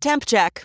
Temp check.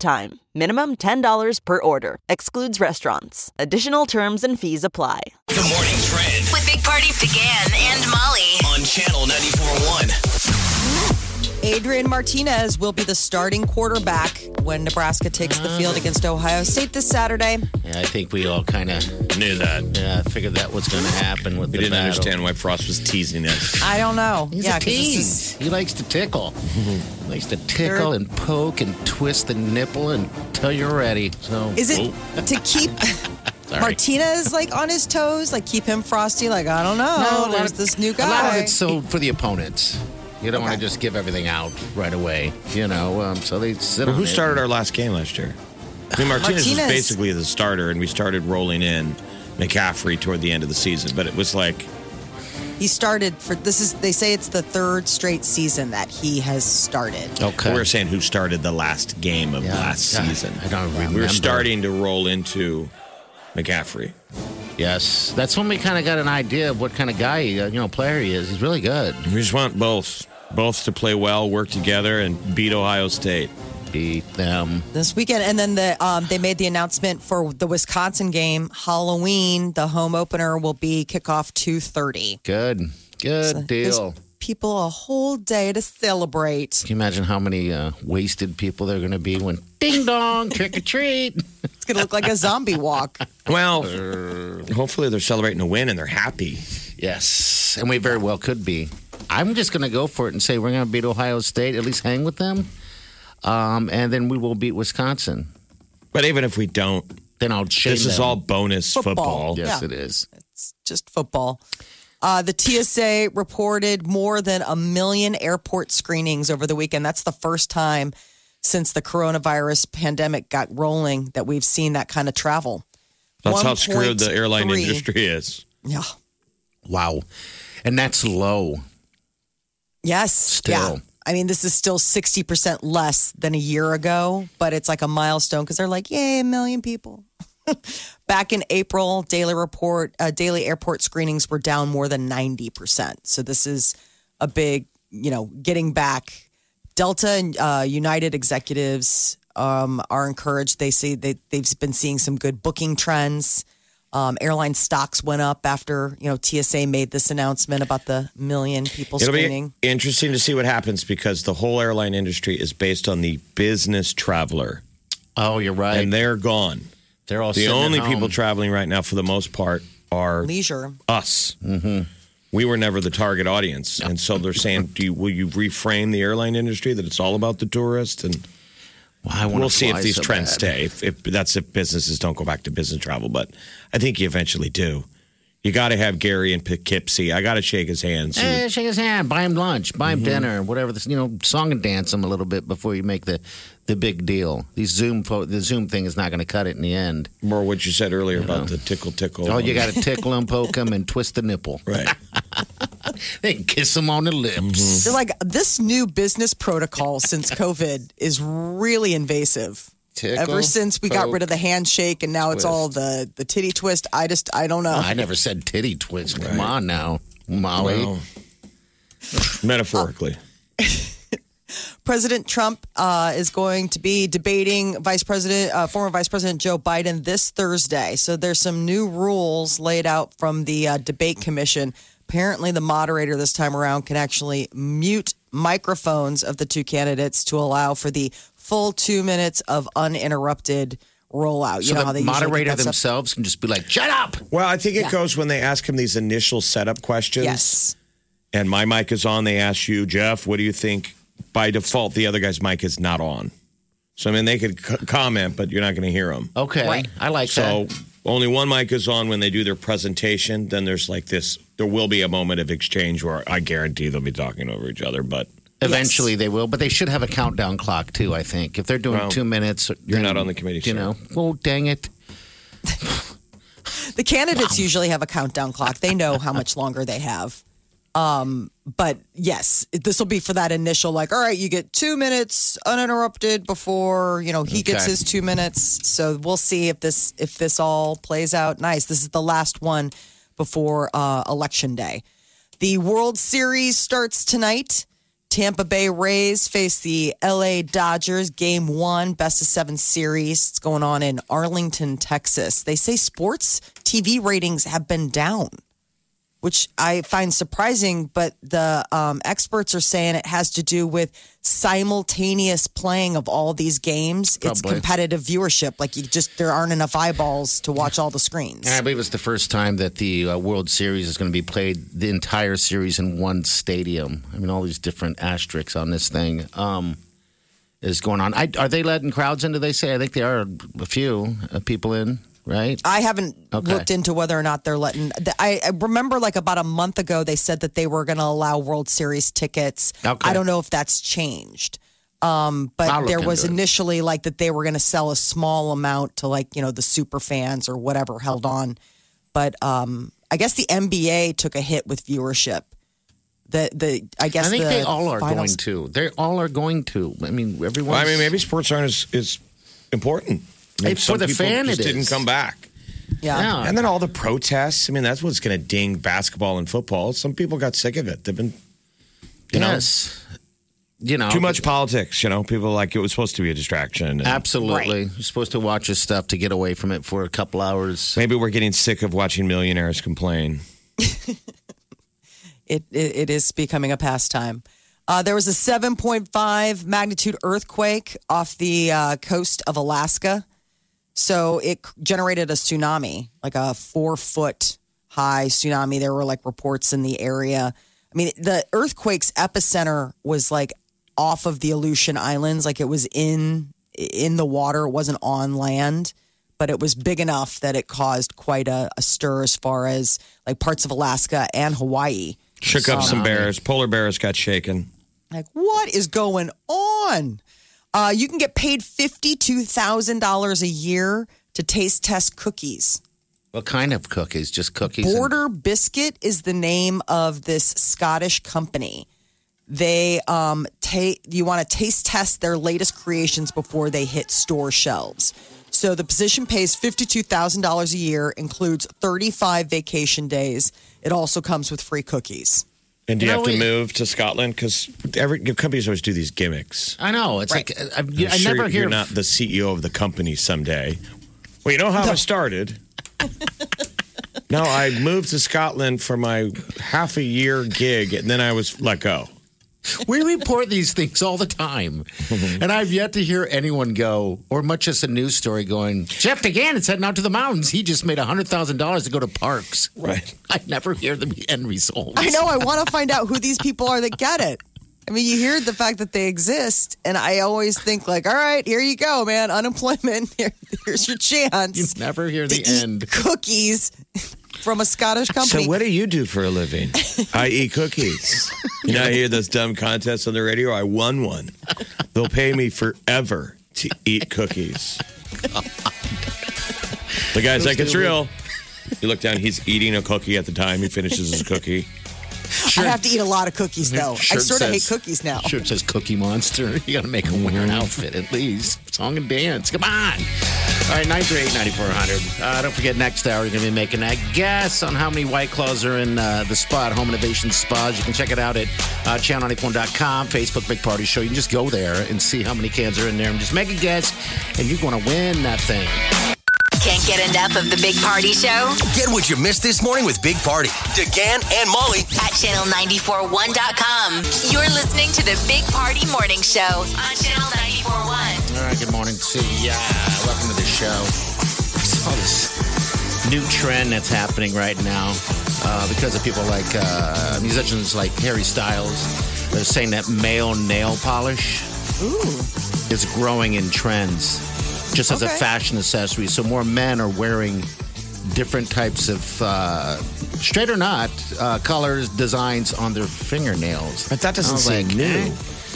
time. Minimum $10 per order. Excludes restaurants. Additional terms and fees apply. The morning trend With Big Party DeGan and Molly. on channel 94.1. Adrian Martinez will be the starting quarterback when Nebraska takes the field ah. against Ohio State this Saturday. Yeah, I think we all kind of Knew that. yeah figured that was going to happen with We the didn't battle. understand why Frost was teasing us. I don't know. He's yeah, a 'cause this tease. is- He likes to tickle. he likes to tickle and poke and twist the nipple until you're ready. So Is it to keep Sorry. Martinez like on his toes, like keep him frosty? Like I don't know. a lot There's of- this new guy. A lot of it's so for the opponents. You don't want to just give everything out right away. You know, um, so they sit Well, on who it. started our last game last year? I mean, Martinez, Martinez. was basically the starter, and we started rolling in McCaffrey toward the end of the season. But it was like, He started for this is they say it's the third straight season that he has started. Okay. we were saying who started the last game of Yeah, last God, season. I don't remember. We were remember. starting to roll into McCaffrey. Yes, that's when we kind of got an idea of what kind of guy, uh, you know, player he is. He's really good. We just want both, both to play well, work together, and beat Ohio State. Beat them. this weekend. And then the um, they made the announcement for the Wisconsin game. Halloween, the home opener will be kickoff two thirty. Good. Good deal. People a whole day to celebrate. Can you imagine how many uh, wasted people there are going to be when ding dong, trick or treat? It's gonna look like a zombie walk. Well, hopefully they're celebrating a win and they're happy. Yes, and we very well could be. I'm just going to go for it and say we're going to beat Ohio State, at least hang with them, um, and then we will beat Wisconsin. But even if we don't, Then I'll shame this is all bonus Football. football. Yes, Yeah. it is. It's just football. Uh, the TSA reported more than a million airport screenings over the weekend. That's the first time since the coronavirus pandemic got rolling that we've seen that kind of travel. That's how screwed the airline 1.3. industry is. Yeah. Wow, and that's low. Yes. Still. Yeah. I mean, this is still 60% less than a year ago, but it's like a milestone because they're like, yay, a million people. Back in April, daily report, uh, daily airport screenings were down more than 90%. So this is a big, you know, getting back. Delta and uh, United executives um, are encouraged. They say they, they've been seeing some good booking trends. Um, airline stocks went up after, you know, TSA made this announcement about the million people It'll screening. be interesting to see what happens because the whole airline industry is based on the business traveler, Oh, you're right. and they're gone. They're all The only home. people traveling right now, for the most part, are leisure. us. Mm-hmm. We were never the target audience, and so they're saying, "Do you, will you reframe the airline industry that it's all about the tourist?" And Well, I wanna we'll see if these so trends bad. stay. If, if that's if businesses don't go back to business travel, but I think you eventually do. You got to have Gary in Poughkeepsie. I got to shake his hand. See Eh, shake his hand, buy him lunch, buy him Mm-hmm. dinner, whatever. This, you know, song and dance him a little bit before you make the the big deal. These Zoom, pho- the Zoom thing is not going to cut it in the end. more what you said earlier about the tickle tickle. Oh, you got to tickle them, poke them, and twist the nipple. right. Then kiss them on the lips. Mm-hmm. They're like this new business protocol since COVID is really invasive. Tickle, Ever since we got poke, rid of the handshake and now it's all the the titty twist, I just I don't know. I never said titty twist. Come on now, Molly. Well, metaphorically. President Trump uh, is going to be debating Vice President, uh, former Vice President Joe Biden this Thursday. So there's some new rules laid out from the uh, debate commission. Apparently, the moderator this time around can actually mute microphones of the two candidates to allow for the full two minutes of uninterrupted rollout. You so know how the they moderator get that stuff- themselves can just be like, "Shut up." Well, I think it Yeah. goes when they ask him these initial setup questions. Yes. And my mic is on. They ask you, Jeff, what do you think? By default, the other guy's mic is not on. So, I mean, they could c- comment, but you're not going to hear them. Okay, Right. I like So, that. only one mic is on when they do their presentation. Then there's like this, there will be a moment of exchange where I guarantee they'll be talking over each other, but Eventually they will, but they should have a countdown clock too. I think if they're doing Well, two minutes, you're then, not on the committee, You sir. know, well, dang it. The candidates usually have a countdown clock. They know how much longer they have. Um, but yes, this will be for that initial like, all right, you get two minutes uninterrupted before you know he gets his two minutes. So we'll see if this if this all plays out nice. This is the last one before uh, election day. The World Series starts tonight. Tampa Bay Rays face the LA Dodgers. Game one, best of seven series. It's going on in Arlington, Texas. They say sports TV ratings have been down, which I find surprising, but the um, experts are saying it has to do with simultaneous playing of all these games. It's competitive viewership. Like you just, there aren't enough eyeballs to watch all the screens. And I believe it's the first time that the uh, World Series is going to be played the entire series in one stadium. I mean, all these different asterisks on this thing um, is going on. I, are they letting crowds in? Do they say? I think they are a few uh, people in, right? I haven't Okay. looked into whether or not they're letting. I, I remember like about a month ago they said that they were going to allow World Series tickets. Okay. I don't know if that's changed. Um, I'll but there was into it. initially like that they were going to sell a small amount to like you know the super fans or whatever held on. But um, I guess the NBA took a hit with viewership. The the I guess I think the they all are finals- going to. They all are going to. I mean, everyone. Well, I mean, maybe sports aren't as, as important. Hey, Maybe for some the people fan just it didn't is. come back. Yeah. Yeah. And then all the protests. I mean, that's what's going to ding basketball and football. Some people got sick of it. They've been, you yes. You know, know, too much politics. You know, people like it was supposed to be a distraction. and Absolutely. You're supposed to watch this stuff to get away from it for a couple hours. Maybe we're getting sick of watching millionaires complain. it, it, it is becoming a pastime. Uh, there was a 7.5 magnitude earthquake off the uh, coast of Alaska. So it generated a tsunami, like a four foot high tsunami. There were like reports in the area. I mean, the earthquake's epicenter was like off of the Aleutian Islands, like it was in in the water. It wasn't on land, but it was big enough that it caused quite a, a stir as far as like parts of Alaska and Hawaii. Shook up some bears. Polar bears got shaken. Like, what is going on? Uh, you can get paid $52,000 a year to taste test cookies. What kind of cookies? Just cookies? Border Biscuit is the name of this Scottish company. They um ta- you want to taste test their latest creations before they hit store shelves. So the position pays $52,000 a year, includes 35 vacation days. It also comes with free cookies. And do you, You have to we- move to Scotland? Because every companies always do these gimmicks. I know. It's like I, I, I'm I sure never hear. you're not the CEO of the company someday. Well, you know how it started. no, I moved to Scotland for my half a year gig, and then I was let go. We report these things all the time, and I've yet to hear anyone go, or much as a news story going. Jeff DeGan is heading out to the mountains. He just made hundred thousand dollars to go to parks. Right. I never hear the end result. I know. I want to find out who these people are that get it. I mean, you hear the fact that they exist, and I always think like, all right, here you go, man. Unemployment. Here, here's your chance." You chance never hear the eat end. cookies from a Scottish company. So, what do you do for a living? I eat cookies. You know, I hear those dumb contests on the radio. I won one. They'll pay me forever to eat cookies. The guy's like, it's real. You look down, he's eating a cookie at the time he finishes his cookie. I have to eat a lot of cookies, though. I sort of hate cookies now. Shirt says Cookie Monster. You got to make him wear an outfit at least. Song and dance. Come on. All right, 938 9400. Uh, don't forget, next hour, you're going to be making that guess on how many White Claws are in uh, the spot, Home Innovation Spas. You can check it out at uh, channel94.com, Facebook Big Party Show. You can just go there and see how many cans are in there and just make a guess, and you're going to win that thing. Can't get enough of the Big Party Show Get what you missed this morning with Big Party, DeGan and Molly at channel941.com. You're listening to the Big Party Morning Show on channel 941. All right, good morning to you. Welcome to the show. I saw this new trend that's happening right now uh, because of people like uh, musicians like Harry Styles. They're saying that male nail polish is growing in trends just as a fashion accessory. So more men are wearing different types of, uh, straight or not, uh, colors, designs on their fingernails. But that doesn't I was seem like, new. eh.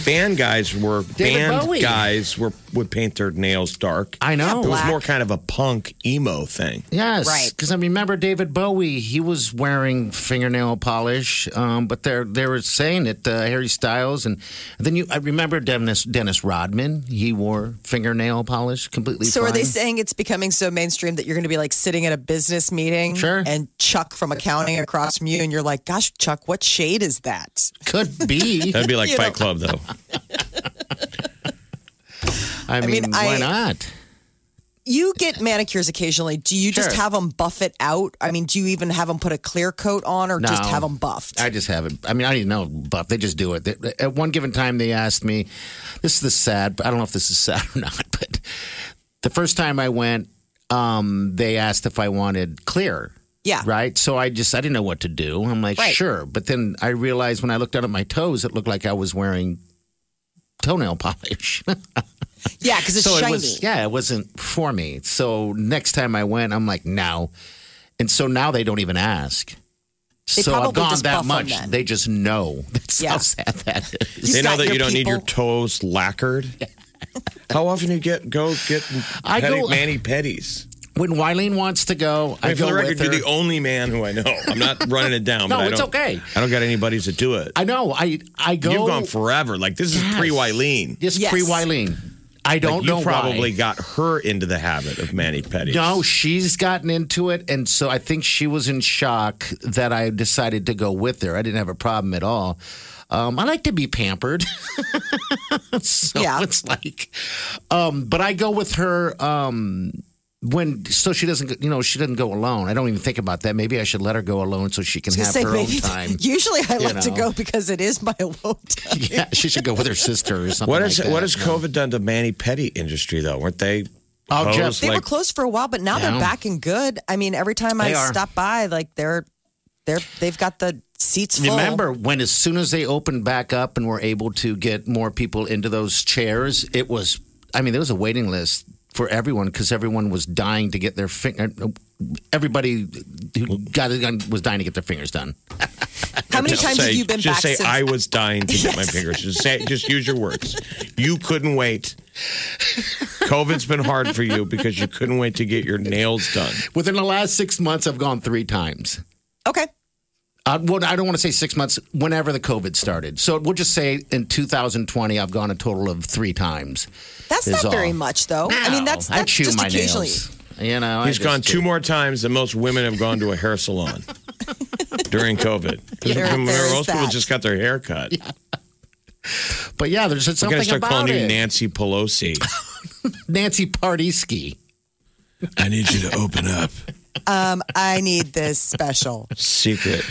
Band guys were band Bowie. guys were would paint their nails dark. I know. It was black. more kind of a punk emo thing. Yes, Right. Because I remember David Bowie. He was wearing fingernail polish, um, but they're they were saying that uh, Harry Styles and then you. I remember Dennis Dennis Rodman. He wore fingernail polish completely. So are they fine. saying it's becoming so mainstream that you're going to be like sitting at a business meeting Sure. and Chuck from accounting across from you and you're like, gosh, Chuck, what shade is that? Could be. That'd be like You Fight know. Club, though. I mean, mean, why I- not? You get manicures occasionally. Do you just Sure. have them buff it out? I mean, do you even have them put a clear coat on or just No. have them buffed? I just haven't. I mean, I didn't know, buff. they just do it. They- At one given time, they asked me, "This is the sad. I don't know if this is sad or not, but the first time I went, um, they asked if I wanted clear." Yeah. Right. So I just I didn't know what to do. I'm like, Right. sure. But then I realized when I looked down at my toes, it looked like I was wearing toenail polish. yeah, because it's so shiny. it was yeah, it wasn't for me. So next time I went, I'm like, no. And so now they don't even ask. They so I've gone that much. They just know. That's Yeah. how sad that is. they know that you don't need your toes lacquered. How often do you get go get I petty, go- mani pedis? When Wileen wants to go, I I mean, for the record, with you're the only man who I know. I'm not running it down. No, but I it's don't- okay. I don't got anybody to do it. I know. I I go. You've gone forever. Like this is Yes. pre Wileen. Yes, Yes. pre Wileen. I don't Like, you know probably why. got her into the habit of mani pedis. No, she's gotten into it, and so I think she was in shock that I decided to go with her. I didn't have a problem at all. Um, I like to be pampered, so Yeah. it's like, um, but I go with her um, when so she doesn't, you know, she doesn't go alone. I don't even think about that. Maybe I should let her go alone so she can have gonna her say, own time. Usually I like to go because it is my alone time. yeah, she should go with her sister or something. What is like that. what has COVID done to Manny Petty industry though? Weren't they? Oh, Jeff, closed, They were closed for a while, but now Yeah. they're back and good. I mean, every time I are. stop by, like they're they're they've got the seats full. Remember when, as soon as they opened back up and were able to get more people into those chairs, it was, I mean, there was a waiting list for everyone because everyone was dying to get their finger. Uh, everybody who got it done was dying to get their fingers done. How many Just times say, have you been just back say since? I was dying to get my fingers. Just say, just use your words. You couldn't wait. COVID's been hard for you because you couldn't wait to get your nails done. Within the last six months, I've gone three times. okay, Uh, well, I don't want to say six months, whenever the COVID started. So we'll just say in 2020, I've gone a total of three times. that's Is not very much though. I mean, that's I that's chew just my occasionally. nails. You know, I He's just gone do. two more times than most women have gone to a hair salon during COVID. Because There- there is most people just got their hair cut. But yeah, there's I'm something going to start about calling you. Nancy Pelosi. Nancy Partyski. I need you to open up. Um, I need this special. Secret.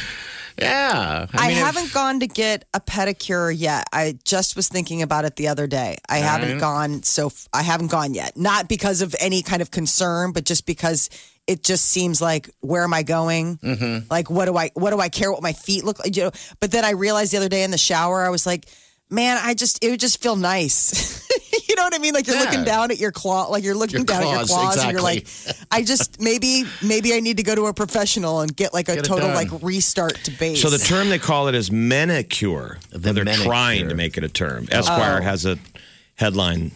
Yeah. I, mean, if- haven't gone to get a pedicure yet. I just was thinking about it the other day. I haven't gone so I haven't gone yet. Not because of any kind of concern, but just because it just seems like where am I going? Mm-hmm. Like what do I what do I care what my feet look like? You know, but then I realized the other day in the shower I was like, man, I just it would just feel nice. you know what I mean? Like you're Yeah. looking down at your claw, like you're looking Your down claws, at your claws, and you're like, exactly. I just maybe maybe I need to go to a professional and get like a Get total like restart to base. So the term they call it is manicure. The they're manicure. trying to make it a term. Oh. Esquire Oh. has a headline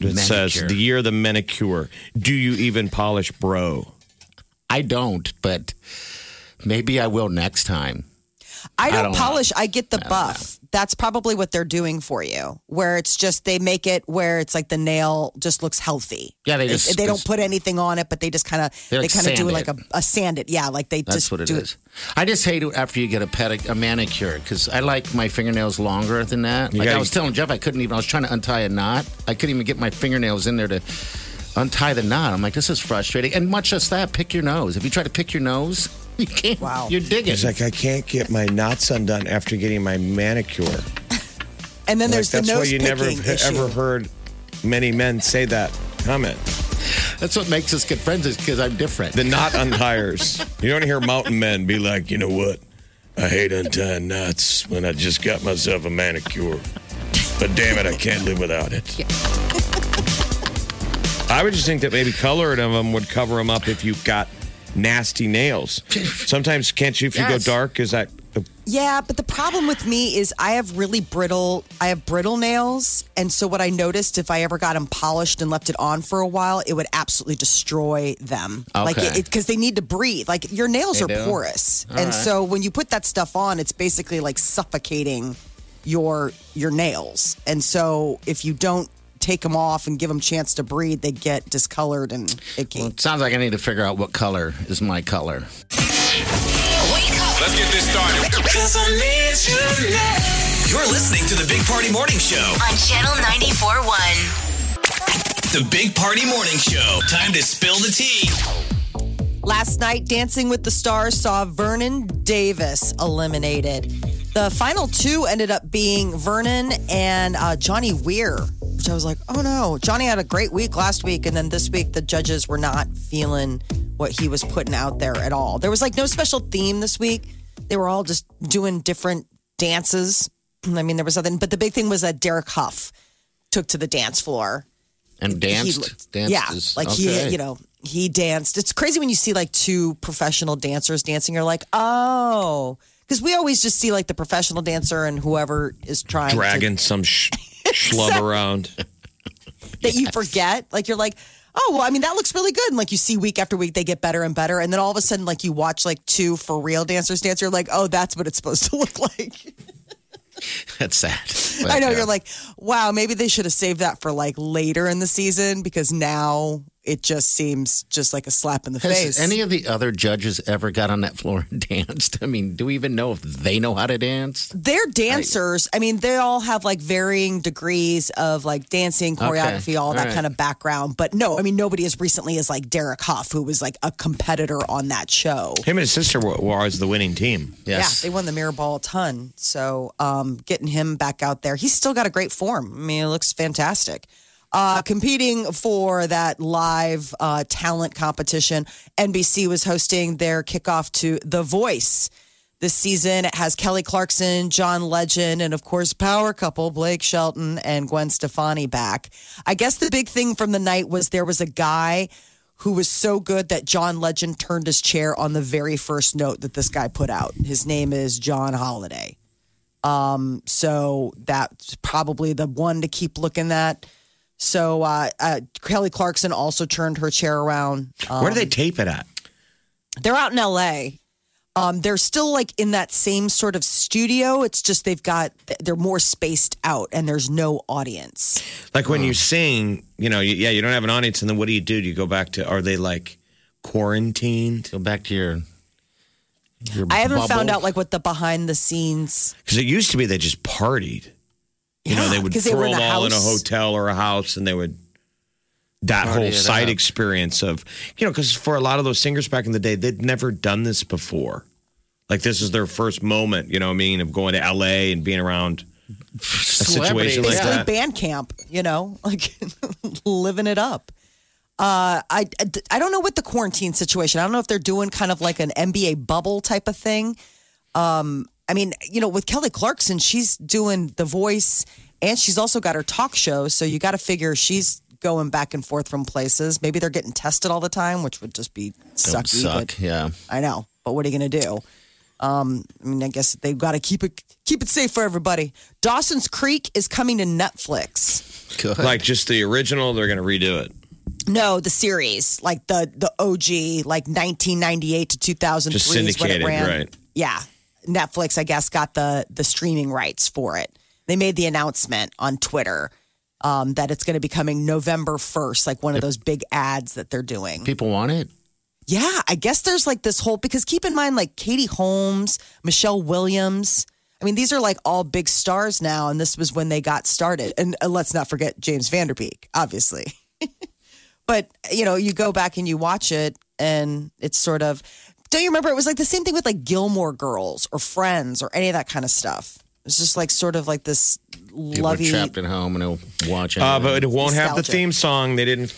that says the year of the manicure. Do you even polish bro? I don't, but maybe I will next time. I don't, don't know. polish. I get the buff. That's probably what they're doing for you, where it's just they make it where it's like the nail just looks healthy. Yeah, they just- they don't put anything on it, but they just kind of They, they, like, kind of do sand like a, it. a sand it. Yeah, like they just. That's just what it do is. I just hate it after you get a pedic- a manicure because I like my fingernails longer than that. You like I gotta- was telling Jeff, I couldn't even. I was trying to untie a knot. I couldn't even get my fingernails in there to untie the knot. I'm like, this is frustrating. And much as that, pick your nose. If you try to pick your nose, you can't. Wow. You're digging. He's like, I can't get my knots undone after getting my manicure. And then Like, there's the that's why nose you never picking have issue. ever heard many men say that comment. That's what makes us good friends is because I'm different. The knot untires. You don't hear mountain men be like, you know what? I hate untying knots when I just got myself a manicure. But damn it, I can't live without it. I would just think that maybe coloring of them would cover them up if you've got nasty nails. Sometimes, can't you, if you go dark, is that Yeah, but the problem with me is I have really brittle. I have brittle nails, and so what I noticed if I ever got them polished and left it on for a while, it would absolutely destroy them. Like Okay. it because they need to breathe. Like your nails They are do? porous, All and right. so when you put that stuff on, it's basically like suffocating your your nails. And so if you don't take them off and give them a chance to breathe, they get discolored and icky. Well, it sounds like I need to figure out what color is my color. Let's get this started. You're listening to the Big Party Morning Show. on Channel 94.1. The Big Party Morning Show. Time to spill the tea. Last night, Dancing with the Stars saw Vernon Davis eliminated. The final two ended up being Vernon and uh, Johnny Weir, which I was like, oh no. Johnny had a great week last week, and then this week the judges were not feeling what he was putting out there at all. There was like no special theme this week. They were all just doing different dances. I mean, there was nothing, but the big thing was that Derek Hough took to the dance floor And danced. looked- danced yeah, is- like okay. he, you know, he danced. It's crazy when you see like two professional dancers dancing. You're like, oh, because we always just see like the professional dancer and whoever is trying to- Dragging some sh- schlub around. that you forget. Like you're like, oh, well, I mean, that looks really good. And like you see week after week, they get better and better. And then all of a sudden, like you watch like two for real dancers dance. You're like, oh, that's what it's supposed to look like. That's sad. But, I know uh, you're like, wow, maybe they should have saved that for like later in the season because now it just seems just like a slap in the Has face. any of the other judges ever got on that floor and danced? I mean, do we even know if they know how to dance? they're dancers. I mean, they all have like varying degrees of like dancing, choreography, all All that right. kind of background. But no, I mean, nobody as recently as like Derek Hough, who was like a competitor on that show. Him and his sister were, were always the winning team. Yes. Yeah, they won the mirror ball a ton. So um, getting him back out there, he's still got a great form. I mean, it looks fantastic. Uh, competing for that live uh, talent competition, NBC was hosting their kickoff to The Voice. This season, it has Kelly Clarkson, John Legend, and of course, power couple Blake Shelton and Gwen Stefani back. I guess the big thing from the night was there was a guy who was so good that John Legend turned his chair on the very first note that this guy put out. His name is John Holiday. Um, so that's probably the one to keep looking at. So uh, uh, Kelly Clarkson also turned her chair around. Um, Where do they tape it at? they're out in LA. Um, they're still like in that same sort of studio. It's just they've got they're more spaced out and there's no audience. Like when you sing, you know, you, yeah, you don't have an audience, and then what do you do? Do you go back to? Are they like quarantined? Go back to your. your I haven't bubble. found out like what the behind the scenes. Because it used to be they just partied. You know, they would they throw in them all in a hotel or a house, and they would that Party whole it side experience of you know, because for a lot of those singers back in the day, they'd never done this before. Like this is their first moment, you know what I mean, of going to LA and being around a situation like yeah. that. band camp, you know, like living it up. Uh, I I don't know what the quarantine situation. I don't know if they're doing kind of like an NBA bubble type of thing. Um, I mean, you know, with Kelly Clarkson, she's doing The Voice, and she's also got her talk show. So you got to figure she's going back and forth from places. Maybe they're getting tested all the time, which would just be That would sucky. suck. but- Yeah. I know, but what are you going to do? Um, I mean, I guess they've got to keep it keep it safe for everybody. Dawson's Creek is coming to Netflix. Good. Like just the original, they're going to redo it. No, the series, like the the OG, like 1998 to 2003 Just is when it syndicated, ran. right. Yeah, Netflix, I guess, got the the streaming rights for it. They made the announcement on Twitter um, that it's going to be coming November 1st, like one of those big ads that they're doing. People want it. Yeah, I guess there's like this whole because keep in mind like Katie Holmes, Michelle Williams. I mean, these are like all big stars now, and this was when they got started. And uh, let's not forget James Van Der Beek, obviously. but you know, you go back and you watch it, and it's sort of. Don't you remember? It was like the same thing with like Gilmore Girls or Friends or any of that kind of stuff. It's just like sort of like this People lovey. are trapped at home and they'll watch it. Uh, but it won't have the Nostalgia. theme song. They didn't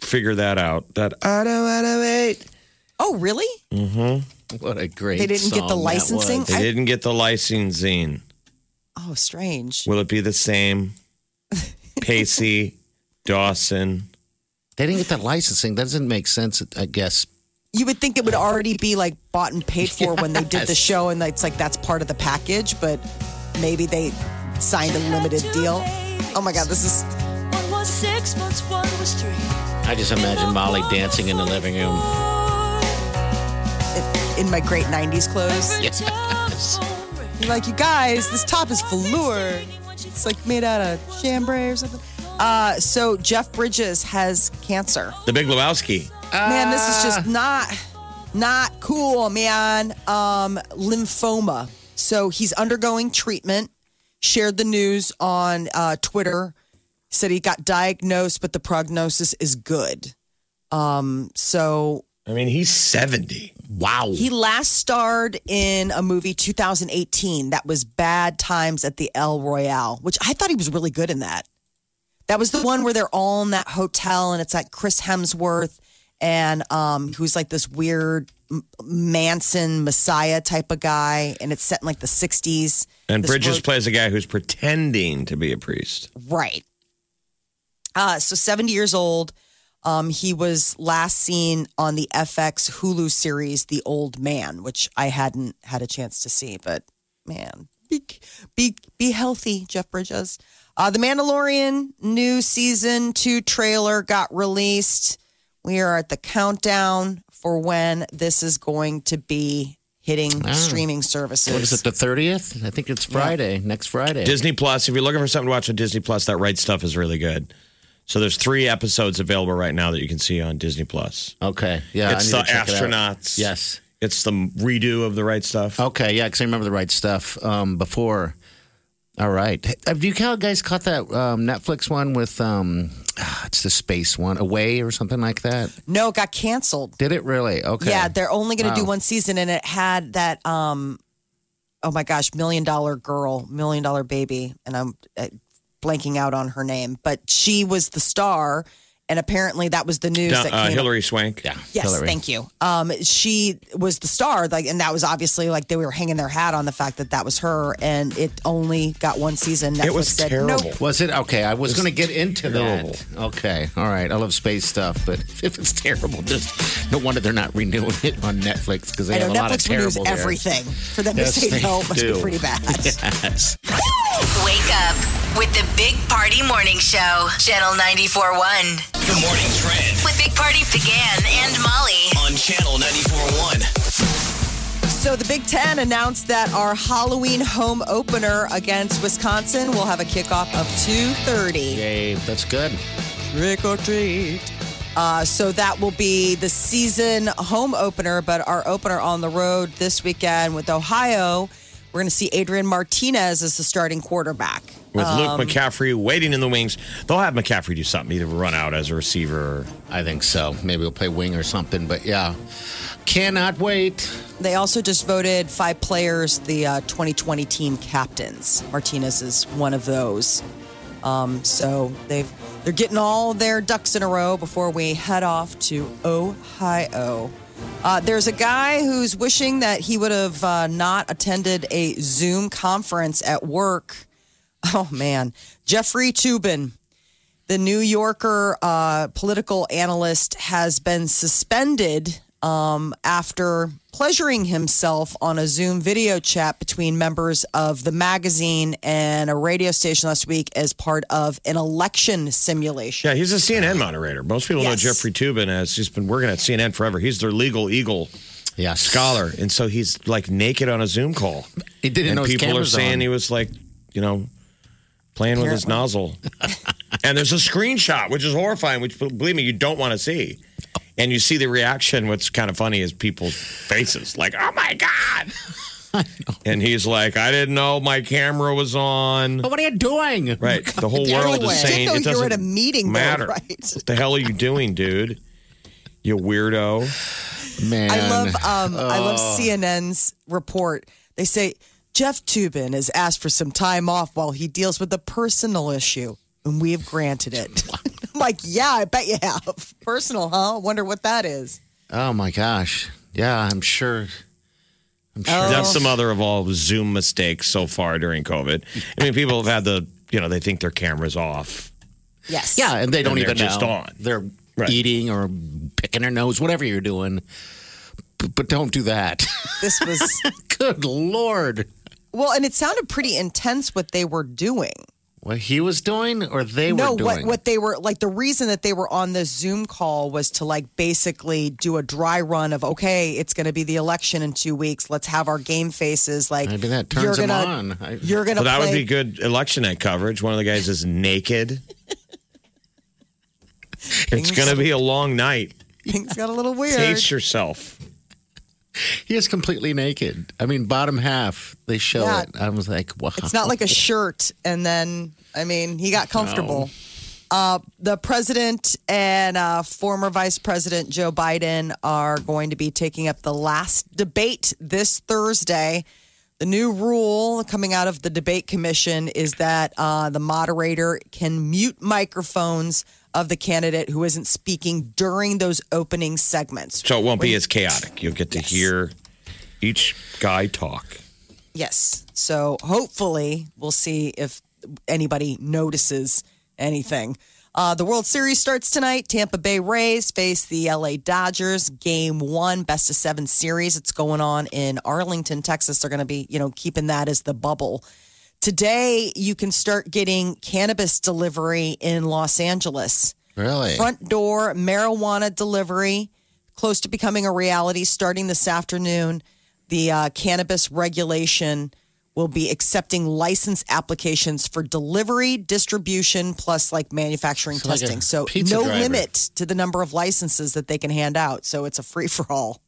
figure that out. That I don't want to wait. Oh, really? Mm hmm. What a great. They didn't get the song that licensing? was. They I- didn't get the licensing. Oh, strange. Will it be the same? Pacey, Dawson. They didn't get the licensing. That doesn't make sense. I guess you would think it would already be like bought and paid for when they did the show, and it's like that's part of the package. But maybe they signed a limited deal. Oh my god, this is One was six months, one was three. I just imagine Molly dancing in the living room. in my great '90s clothes. Yes. You're like, you guys, this top is velour. It's like made out of chambray or something. Uh, so Jeff Bridges has cancer. The Big Lebowski. Man, this is just not not cool, man. Um, lymphoma. So he's undergoing treatment. Shared the news on uh, Twitter. Said he got diagnosed, but the prognosis is good. Um, so I mean, he's 70. Wow. he last starred in a movie 2018 that was Bad Times at the El Royale, which I thought he was really good in that. That was the one where they're all in that hotel and it's like Chris Hemsworth and um who's like this weird Manson Messiah type of guy and it's set in like the 60s. And This Bridges plays a guy who's pretending to be a priest. Right. Uh, so 70 years old. Um, he was last seen on the FX Hulu series, The Old Man, which I hadn't had a chance to see, but man, be be be healthy, Jeff Bridges. Uh, the Mandalorian new season two trailer got released. We are at the countdown for when this is going to be hitting streaming services. what is it, the 30th? I think it's Friday, next Friday. Disney Plus. If you're looking for something to watch on Disney Plus, that right stuff is really good. So there's three episodes available right now that you can see on Disney Plus. okay. Yeah. I it's need the to check it out. astronauts. Yes. It's the redo of the right stuff. Okay, yeah, because I remember the right stuff um, before. All right. Have you guys caught that um, Netflix one with um, ah, it's the space one, Away or something like that? no, it got canceled. Did it really? Okay. Yeah, they're only going to do one season, and it had that. um Oh my gosh, million dollar girl, million dollar baby, and I'm uh, blanking out on her name, but she was the star, and apparently that was the news Down- that uh, came. Hilary Swank. Yeah. Yes, Hilary. thank you. Um, she was the star, like, and that was obviously like they were hanging their hat on the fact that that was her, and it only got one season. Netflix It was said, terrible. Nope. Was it okay? I was going to get into terrible. that. Okay, all right. I love space stuff, but if it's terrible, just no wonder they're not renewing it on Netflix because they I know have a lot of Netflix renews terrible there. everything. For them Yes, to say they no must do. be pretty bad. Yes. Wake up with the Big Party Morning Show, Channel 94.1. The morning trend With Big Party DeGan and Molly. on channel 94.1. So the Big Ten announced that our Halloween home opener against Wisconsin will have a kickoff of 2.30. Yay, that's good. Trick or treat. Uh, so that will be the season home opener, but our opener on the road this weekend with Ohio, we're going to see Adrian Martinez as the starting quarterback. With Um, Luke McCaffrey waiting in the wings. They'll have McCaffrey do something, either run out as a receiver or I think so. Maybe he'll play wing or something, but yeah. Cannot wait. They also just voted five players the uh, 2020 team captains. Martinez is one of those. Um, so they've they're getting all their ducks in a row before we head off to Ohio. Uh, there's a guy who's wishing that he would have uh, not attended a Zoom conference at work. Oh man, Jeffrey Toobin, the New Yorker uh, political analyst, has been suspended um, after pleasuring himself on a Zoom video chat between members of the magazine and a radio station last week as part of an election simulation. Yeah, he's a CNN moderator. Most people know Jeffrey Toobin as he's been working at CNN forever. He's their legal eagle Yes. scholar, and so he's like naked on a Zoom call. He didn't and know his people are saying on. he was like, you know, playing with his nozzle. and there's a screenshot, which is horrifying. Which believe me, you don't want to see. And you see the reaction. What's kind of funny is people's faces, like, "Oh my god!" And he's like, "I didn't know my camera was on." But what are you doing? Right. The whole world Anyway. is saying Didn't it you were doesn't at a meeting, though, matter. right? What the hell are you doing, dude? You weirdo. Man. I love um, I love Oh. CNN's report. They say Jeff Toobin has asked for some time off while he deals with a personal issue, and we have granted it. I'm like, yeah, I bet you have. Personal, huh? Wonder what that is. Oh my gosh. Yeah, I'm sure. I'm sure. Oh. That's the mother of all Zoom mistakes so far during COVID. I mean, people have had the, you know, they think their camera's off. Yes. Yeah, and they don't And they're even just know. on. They're Right. eating or picking their nose, whatever you're doing. but don't do that. This was Good Lord. well, and it sounded pretty intense what they were doing. What he was doing or they no, were doing? No, what what they were like the reason that they were on this Zoom call was to like basically do a dry run of okay, it's going to be the election in two weeks. Let's have our game faces. Like Maybe that you're turns him gonna, on. I- You're gonna. Well, that would be good election night coverage. One of the guys is naked. it's going to be a long night. Things got a little weird. Pace yourself. He is completely naked. I mean, bottom half, they show Yeah. it. I was like, wow. It's not like a shirt, and then I mean he got comfortable. Uh, the president and uh, former vice president Joe Biden are going to be taking up the last debate this Thursday. The new rule coming out of the debate commission is that uh, the moderator can mute microphones of the candidate who isn't speaking during those opening segments. So it won't be as chaotic. You'll get to hear each guy talk. Yes. So hopefully we'll see if anybody notices anything. Uh, the World Series starts tonight. Tampa Bay Rays face the LA Dodgers. Game one, best of seven series. It's going on in Arlington, Texas. They're going to be, you know, keeping that as the bubble. Today, you can start getting cannabis delivery in Los Angeles. Really. front door marijuana delivery close to becoming a reality starting this afternoon. The uh, cannabis regulation will be accepting license applications for delivery distribution plus like manufacturing So like testing. So no driver. limit to the number of licenses that they can hand out. So it's a free-for-all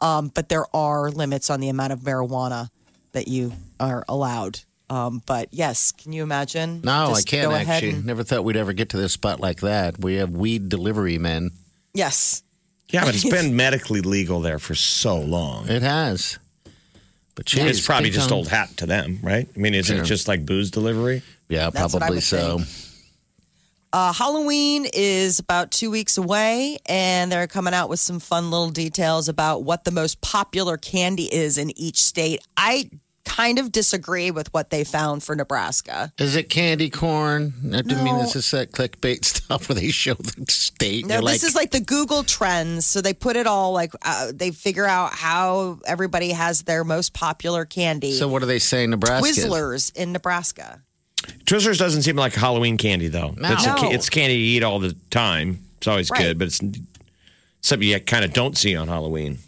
um, but there are limits on the amount of marijuana that you are allowed um, but yes can you imagine No, I can't go actually. and- Never thought we'd ever get to this spot like that. We have weed delivery men. yes Yeah, but it's been medically legal there for so long. It has. But geez, It's probably just time. old hat to them, right? I mean, isn't Sure. it just like booze delivery? Yeah, That's probably so. Uh, Halloween is about two weeks away, and they're coming out with some fun little details about what the most popular candy is in each state. I kind of disagree with what they found for Nebraska. Is it candy corn? I do mean No. this is that clickbait stuff where they show the state. No, You're this is like the Google trends. So they put it all like uh, they figure out how everybody has their most popular candy. So what are they saying, Nebraska? is? Twizzlers in Nebraska. Twizzlers doesn't seem like Halloween candy, though. No. It's, a it's candy you eat all the time. It's always Right. good, but it's something you kind of don't see on Halloween.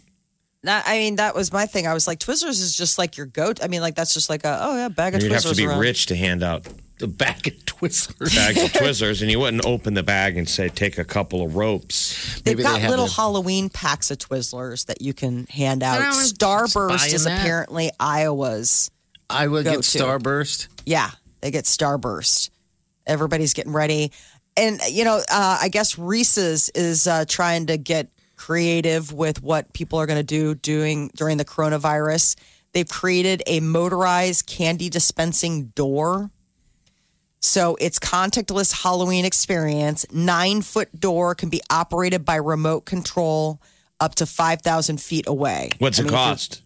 That, I mean, that was my thing. I was like, Twizzlers is just like your goat. I mean, like that's just like a oh yeah, bag of Twizzlers. You'd have to be around. rich to hand out The bag of Twizzlers. bags of Twizzlers, and you wouldn't open the bag and say, "Take a couple of ropes." They've Maybe got they little the- Halloween packs of Twizzlers that you can hand out. Starburst is that. apparently Iowa's. I would Go get. Starburst. Yeah, they get Starburst. Everybody's getting ready. And, you know, uh, I guess Reese's is uh, trying to get creative with what people are going to do doing during the coronavirus. They've created a motorized candy dispensing door. So it's contactless Halloween experience. Nine foot door can be operated by remote control up to 5,000 feet away. What's I mean, cost?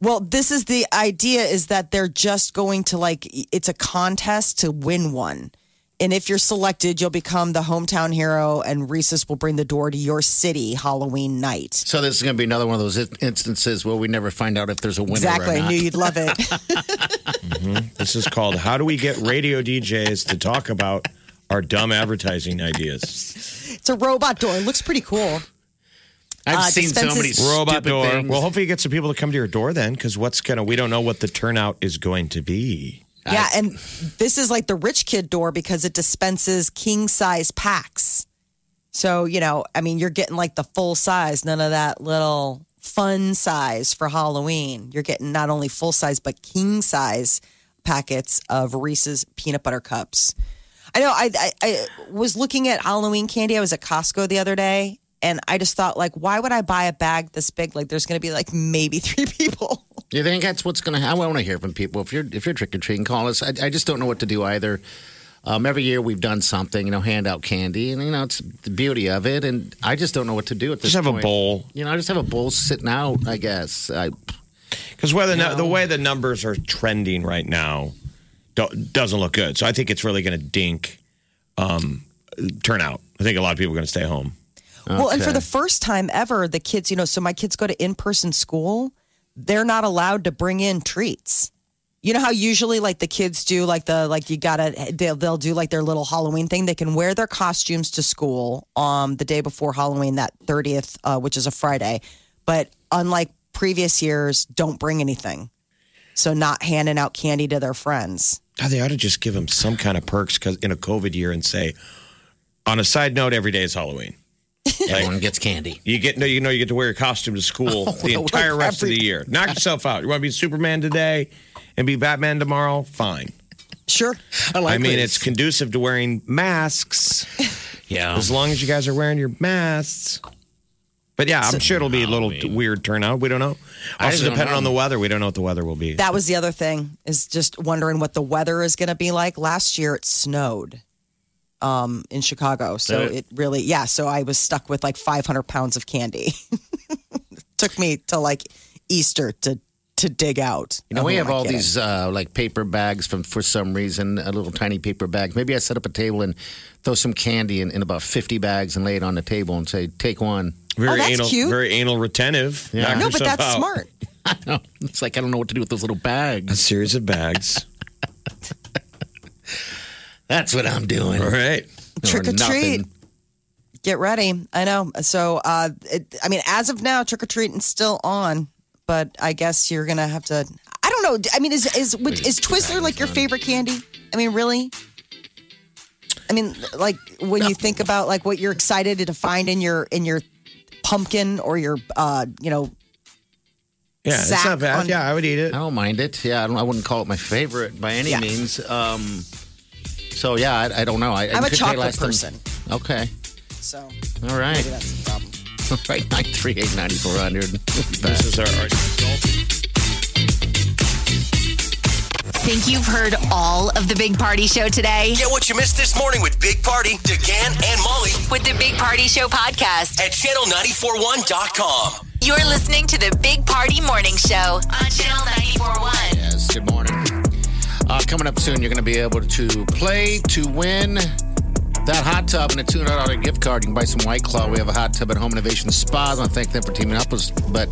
well, this is the idea is that they're just going to like it's a contest to win one. And if you're selected, you'll become the hometown hero and Reese's will bring the door to your city Halloween night. So this is going to be another one of those instances where we never find out if there's a winner Exactly. or I knew you'd love it. This is called "How do we get radio DJs to talk about our dumb advertising ideas?" it's a robot door. It looks pretty cool. I've Uh, seen so many Robot door. things. Well, hopefully you get some people to come to your door then, because what's gonna? We don't know what the turnout is going to be. Yeah, and this is like the rich kid door because it dispenses king size packs. So, you know, I mean, you're getting like the full size, none of that little fun size for Halloween. You're getting not only full size, but king size packets of Reese's peanut butter cups. I know I, I, I was looking at Halloween candy. I was at Costco the other day and I just thought, like, why would I buy a bag this big? Like, there's going to be like maybe three people. You think that's what's going to happen? I want to hear from people. If you're if you're trick or treating, call us. I, I just don't know what to do either. Um, every year we've done something, you know, hand out candy, and you know it's the beauty of it. And I just don't know what to do at this. Just have a bowl. You know, I just have a bowl sitting out. I guess. I, Because whether the way the numbers are trending right now do, doesn't look good. So I think it's really going to dink um, turnout. I think a lot of people are going to stay home. Well, and for the first time ever, the kids, you know, so my kids go to in person school, they're not allowed to bring in treats. You know how usually like the kids do like the like you gotta they'll they'll do like their little Halloween thing. They can wear their costumes to school um the day before Halloween, that thirtieth, uh, which is a Friday. But unlike previous years, don't bring anything. So not handing out candy to their friends. God, they ought to just give them some kind of perks because in a COVID year and say, on a side note, every day is Halloween. Everyone gets candy. You get no, you know, you get to wear your costume to school oh, the well, entire rest of the year. Knock yourself out. You want to be Superman today and be Batman tomorrow? Fine. Sure. I like I mean, this. it's conducive to wearing masks yeah. as long as you guys are wearing your masks. But yeah, I'm sure it'll be a little weird turnout. We don't know. Also, don't depending know. on the weather, we don't know what the weather will be. That was the other thing is just wondering what the weather is going to be like. Last year it snowed um, in Chicago, so it? it really yeah. So I was stuck with like 500 pounds of candy. Took me to like Easter to to dig out. You know, we have all kidding? these uh, like paper bags from for some reason, a little tiny paper bag. Maybe I set up a table and throw some candy in, in about fifty bags and lay it on the table and say, "Take one." very Oh, that's anal, cute. very anal retentive. Yeah. Knock No, but that's out. smart. I know. It's like I don't know what to do with those little bags. A series of bags. That's what I'm doing. All right. Trick or treat. Get ready. I know. So, uh, it, I mean, as of now, trick or treating's still on, but I guess you're gonna have to. I don't know. I mean, is is would- is Twizzler like your favorite candy? I mean, really? I mean, like when you think about like what you're excited to find in your in your pumpkin or your uh, you know, Yeah, it's not bad. on- yeah, I would eat it. I don't mind it. Yeah, I, don't, I wouldn't call it my favorite by any Yeah. means. Um, so yeah, I, I don't know. I, I I'm a couldn't chocolate last time- person. Okay. so All right. maybe that's the problem. All right. Nine three eight ninety four hundred. This is our, our Think you've heard all of the Big Party Show today? Get what you missed this morning with Big Party, DeGan, and Molly With the Big Party Show podcast. at channel941.com. You're listening to the Big Party Morning Show on Channel 941. Yes, good morning. Uh, coming up soon, you're going to be able to play to win that hot tub and a $200 gift card. You can buy some White Claw. We have a hot tub at Home Innovation Spas. I want to thank them for teaming up with us. But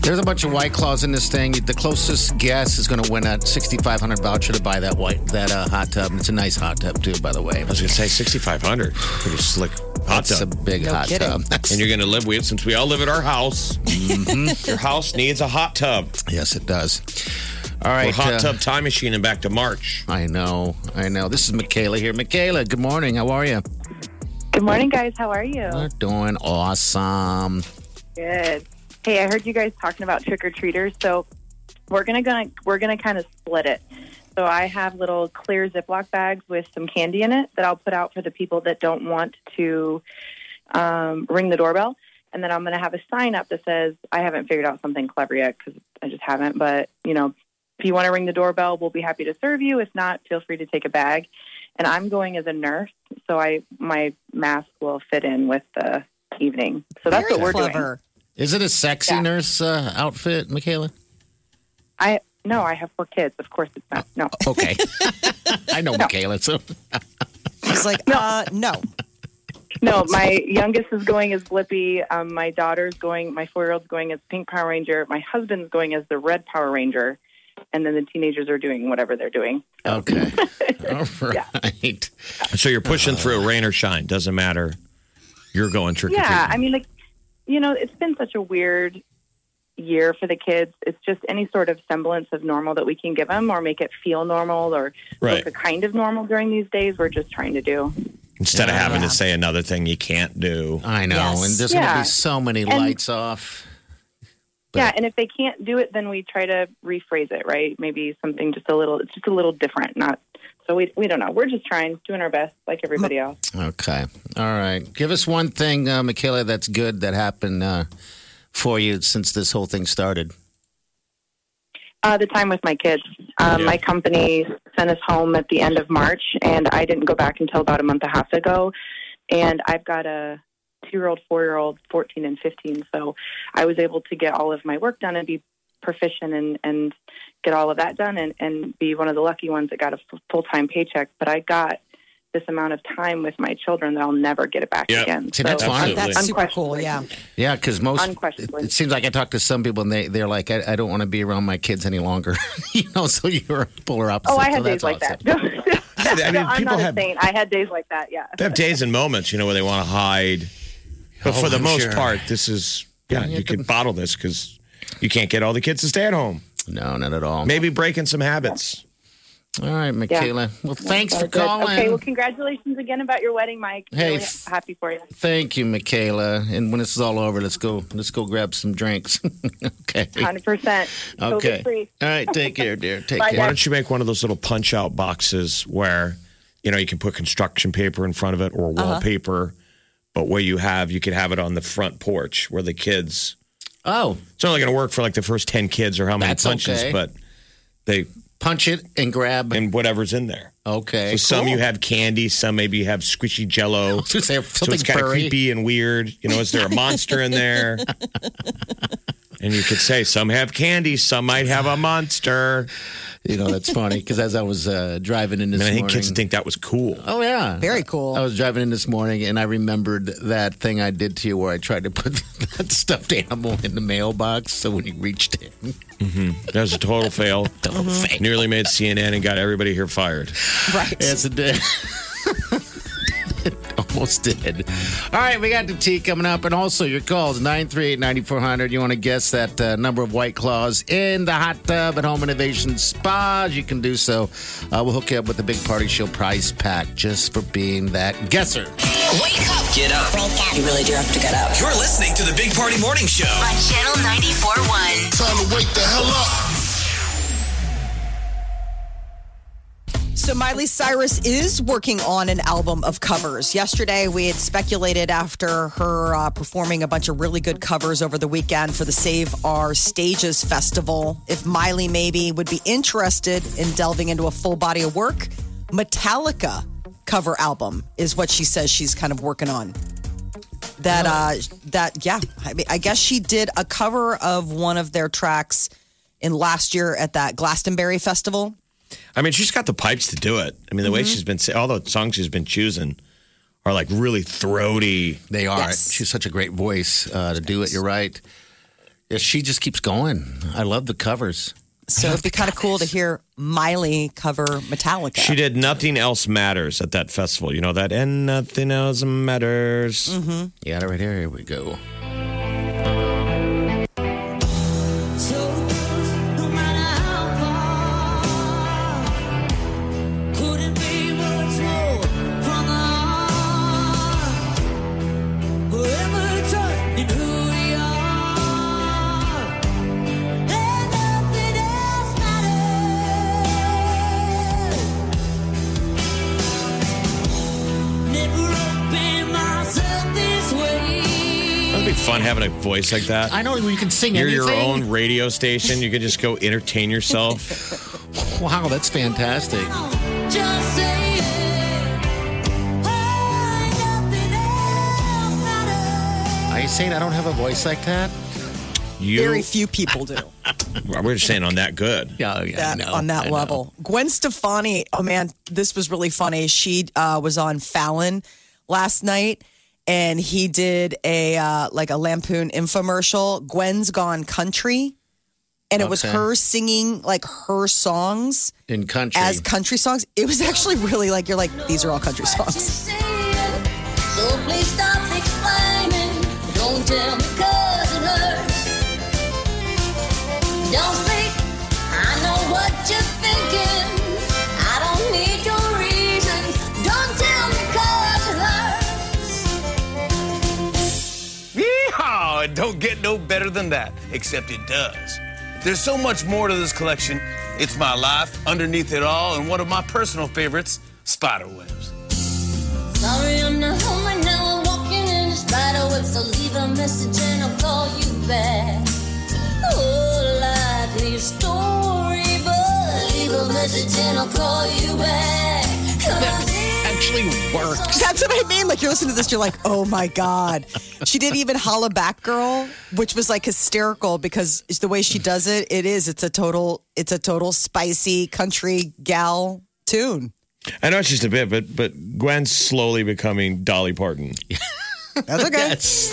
there's a bunch of White Claws in this thing. The closest guess is going to win a 6500 voucher to buy that white that uh, hot tub. And it's a nice hot tub, too, by the way. I was going to say 6,500. Pretty slick hot tub. It's a big No hot kidding. tub. That's- And you're going to live with it since we all live at our house. Mm-hmm. Your house needs a hot tub. yes, it does. All Or right. hot uh, tub time machine and back to March. I know. I know. This is Michaela here. Michaela, good morning. How are you? Good morning, guys. How are you? We're doing awesome. Good. Hey, I heard you guys talking about trick or treaters, so we're gonna gonna we're gonna kind of split it. So I have little clear Ziploc bags with some candy in it that I'll put out for the people that don't want to um, ring the doorbell, and then I'm gonna have a sign up that says I haven't figured out something clever yet because I just haven't. But you know, if you want to ring the doorbell, we'll be happy to serve you. If not, feel free to take a bag. And I'm going as a nurse, so I my mask will fit in with the evening. So that's Very what we're doing. Is it a sexy Yeah. nurse uh, outfit, Michaela? I no, I have four kids. Of course, it's not. No, Okay. I know Michaela, so She's like, uh, no. no. My youngest is going as Blippi. Um, my daughter's going. My four-year-old's going as Pink Power Ranger. My husband's going as the Red Power Ranger, and then the teenagers are doing whatever they're doing. okay. All right. So you're pushing through rain or shine. Doesn't matter. You're going trick or Yeah. I mean, like you know, it's been such a weird year for the kids. It's just any sort of semblance of normal that we can give them, or make it feel normal, or Right. look a kind of normal during these days. We're just trying to do. Instead of having to say another thing you can't do. I know. Yes. And there's going to be so many And- lights off. Yeah, and if they can't do it, then we try to rephrase it, right? Maybe something just a little, it's just a little different. Not so we we don't know. We're just trying, doing our best, like everybody else. Okay. All right. Give us one thing, uh, Michaela, that's good that happened uh, for you since this whole thing started. Uh, the time with my kids. Um, Yeah. My company sent us home at the end of March, and I didn't go back until about a month and a half ago. And I've got a two-year-old, four-year-old, fourteen, and fifteen. So I was able to get all of my work done and be proficient and and get all of that done and and be one of the lucky ones that got a full time paycheck. But I got this amount of time with my children that I'll never get it back Yeah. again. See, that's fine. un- That's super cool. unquestionably. Yeah. Yeah, because most it, Unquestionably. it seems like I talk to some people and they they're like, I, I don't want to be around my kids any longer. you know, so you're a polar opposite. Oh, I so had that's days like awesome. that. I mean, No, I'm people not have- I had days like that. Yeah. They have days and moments, you know, where they want to hide. But Oh, for the I'm most sure. part, this is yeah, Yeah, you the- could bottle this because you can't get all the kids to stay at home. No, not at all. Maybe breaking some habits. All right, Michaela. Well, thanks for Very good. calling. Okay. Well, congratulations again about your wedding, Mike. Hey, Really f- happy for you. Thank you, Michaela. And when this is all over, let's go. Let's go grab some drinks. okay. Hundred percent. Okay. Free. All right. Take care, dear. Take Bye, care. Why don't you make one of those little punch out boxes where, you know, you can put construction paper in front of it or uh-huh. wallpaper, but where you have, you could have it on the front porch where the kids, Oh, it's only going to work for like the first 10 kids or how many That's punches, okay. but they, punch it and grab. and whatever's in there. okay. So some you have candy, some maybe you have squishy jello. I was gonna say So something it's kind of creepy and weird. You know, is there a monster in there? and you could say some have candy, some might have a monster. You know, that's funny because as I was uh, driving in this morning. I think morning, kids think that was cool. Oh yeah, Very cool. I was driving in this morning and I remembered that thing I did to you where I tried to put that stuffed animal in the mailbox. So when you reached in, That was a total fail. Total fail. Nearly made CNN and got everybody here fired. Right. yes, it did. it almost did. All right, we got the tea coming up, and also your calls nine three eight ninety four hundred. You want to guess that uh, number of white claws in the hot tub at Home Innovation Spas? You can do so. Uh, we'll hook you up with the Big Party Show prize pack just for being that guesser. Wake up Get up. You really do have to get up. You're listening to the Big Party Morning Show. On Channel 94.1. Time to wake the hell up. So Miley Cyrus is working on an album of covers. Yesterday, we had speculated after her uh, performing a bunch of really good covers over the weekend for the Save Our Stages Festival. If Miley maybe would be interested in delving into a full body of work, Metallica cover album is what she says she's kind of working on. That uh that yeah, I mean I guess she did a cover of one of their tracks in last year at that Glastonbury festival. I mean, she's got the pipes to do it. I mean, the way she's been, all the songs she's been choosing are like really throaty. They are. Yes. She's such a great voice uh, to do it. You're right. Yeah, she just keeps going. I love the covers. So it'd be kind of cool to hear Miley cover Metallica. She did Nothing Else Matters at that festival. You know that? And Nothing Else Matters. You got it right here. Here we go. Voice like that. I know you can sing You're anything. your own radio station. You can just go entertain yourself. Wow, that's fantastic. Just say it. Hey, nothing else matters. Are you saying I don't have a voice like that? You, Very few people do we're just saying on that good. Yeah, yeah, that I know, on that I know. level. Gwen Stefani, oh man, this was really funny. She uh, was on Fallon last night, and he did a uh, like a Lampoon infomercial. Gwen's Gone Country, and it was Okay. her singing like her songs In country. as country songs. It was actually really like you're like these are all country songs. So please stop explaining. Don't tell me get no better than that, except it does. There's so much more to this collection. It's my life underneath it all, and one of my personal favorites, spider webs. Sorry, I'm not home right now. I'm walking in a spider web, so leave a message and I'll call you back. Oh, likely story, but leave a message and I'll call you back. 'Cause actually works. That's what I mean. Like you're listening to this, you're like, oh my god. She did even "Holla Back Girl," which was like hysterical because it's the way she does it. It is. It's a total. It's a total spicy country gal tune. I know it's just a bit, but but Gwen's slowly becoming Dolly Parton. That's okay. Yes.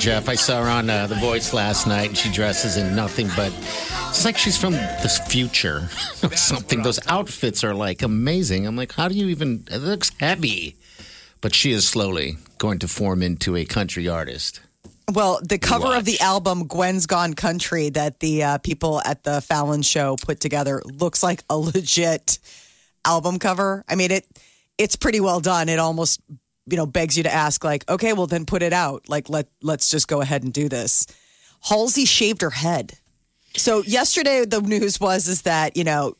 Jeff. I saw her on uh, The Voice last night, and she dresses in nothing but. It's like she's from the future or something. Those outfits are like amazing. I'm like, how do you even? It looks heavy, but she is slowly going to form into a country artist. Well, the cover of the album Gwen's Gone Country that the uh, people at the Fallon show put together looks like a legit album cover. I mean it it's pretty well done. It almost you know begs you to ask like, okay, well then put it out. Like let let's just go ahead and do this. Halsey shaved her head. So yesterday the news was is that, you know,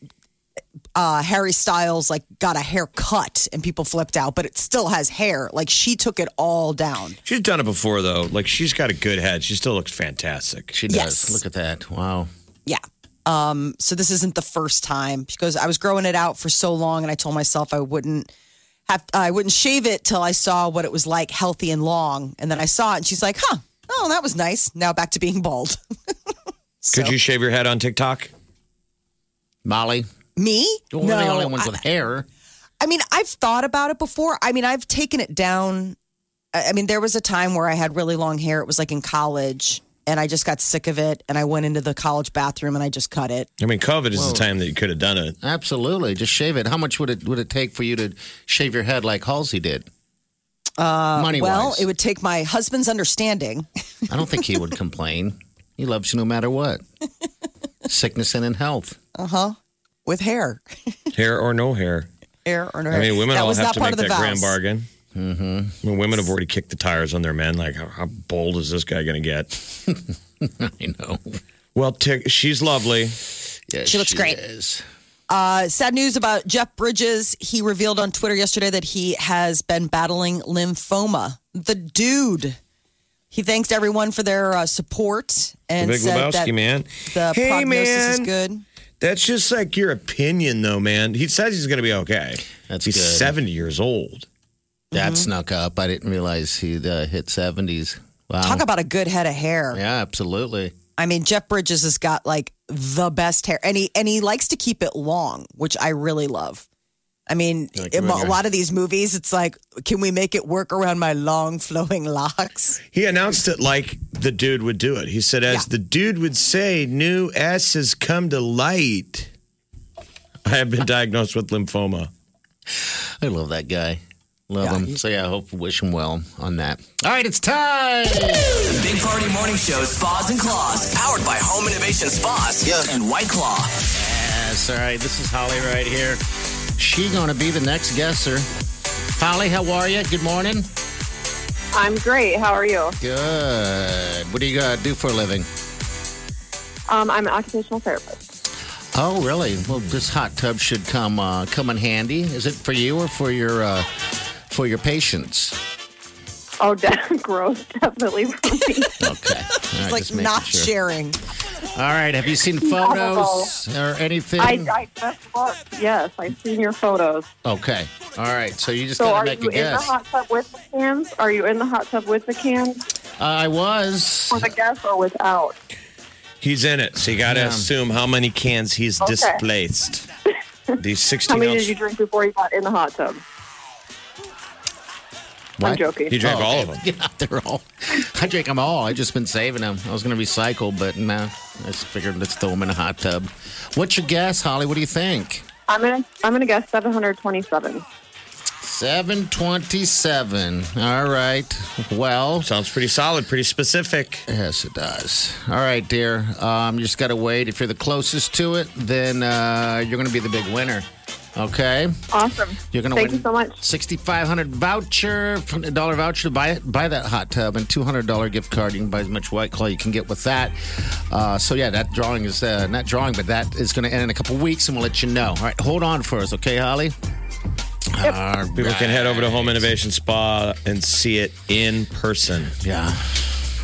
uh, Harry Styles like got a haircut and people flipped out, but it still has hair. Like she took it all down. She's done it before though. Like she's got a good head. She still looks fantastic. She does. Yes. Look at that. Wow. Yeah. Um, so this isn't the first time because I was growing it out for so long and I told myself I wouldn't have I wouldn't shave it till I saw what it was like healthy and long. And then I saw it and she's like, huh, oh, that was nice. Now back to being bald. So- Could you shave your head on TikTok? Molly. Me? Well, we're the only ones with hair. I mean, I've thought about it before. I mean, I've taken it down. I I mean, there was a time where I had really long hair. It was like in college, and I just got sick of it. And I went into the college bathroom and I just cut it. I mean, COVID is the time that you could have done it. Absolutely. Just shave it. How much would it would it take for you to shave your head like Halsey did? Uh, Money Well, it would take my husband's understanding. I don't think he would complain. He loves you no matter what. Sickness and in health. Uh huh. With hair, Hair or no hair. hair or no I mean, women that all was have to part make of the that grand bargain. Mm-hmm. I mean, women have already kicked the tires on their men. Like, how, how bold is this guy going to get? I know. Well, Tick, she's lovely. Yes, She looks great. is. Uh, sad news about Jeff Bridges. He revealed on Twitter yesterday that he has been battling lymphoma. The dude. He thanks everyone for their uh, support The and Big said Lebowski, that man. the hey, prognosis man. is good. That's just like your opinion, though, man. He says he's going to be okay. That's he's good. 70 years old. That Mm-hmm. snuck up. I didn't realize he'd uh, hit 70s. Wow. Talk about a good head of hair. yeah, absolutely. I mean, Jeff Bridges has got like the best hair, and he and he likes to keep it long, which I really love. I mean, Like in a and lot of these movies, it's like, can we make it work around my long flowing locks? He announced it like the dude would do it. He said, as Yeah. the dude would say, new S has come to light. I have been diagnosed with lymphoma. I love that guy. Love Yeah, him. he's- So, yeah, I hope wish him well on that. All right, it's time. The Big Party Morning Show, Spas and Claws, powered by Home Innovation Spas and White Claw. Yes, all right. This is Holly right here. She going to be the next guesser. Holly, how are you? Good morning. I'm great. How are you? Good. What do you uh, do for a living? Um, I'm an occupational therapist. Oh, really? Well, this hot tub should come uh, come in handy. Is it for you or for your uh, for your patients? Oh, de- gross. Definitely for me. Okay. All right, It's like just making not sure. sharing. All right. Have you seen photos or anything? I, I just looked. Yes, I've seen your photos. okay. All right. So you just So, got are to make you a in the guess. hot tub with the cans? Are you in the hot tub with the cans Uh, I was. for the guess or without? He's in it. So you got to Yeah. assume how many cans he's Okay. displaced. These 16 How many ounce. did you drink before you got in the hot tub? I'm joking. You drank Oh, all of them. Yeah, they're all. I drank them all. I just been saving them. I was going to recycle, but no. I just figured let's throw them in a hot tub. What's your guess, Holly? What do you think? I'm gonna I'm gonna guess 727. 727. All right. Well, Sounds pretty solid, pretty specific. yes, it does. All right, dear. Um, you just got to wait. If you're the closest to it, then uh, you're going to be the big winner. Okay. Awesome. You're gonna Thank win you so much. 6500 voucher, dollar voucher to buy it, buy that hot tub, and $200 gift card. You can buy as much White Claw you can get with that. Uh, so yeah, that drawing is uh, not drawing, but that is going to end in a couple weeks, and we'll let you know. All right, hold on for us, okay, Holly? All People can head over to. Home Innovation Spa and see it in person. Yeah,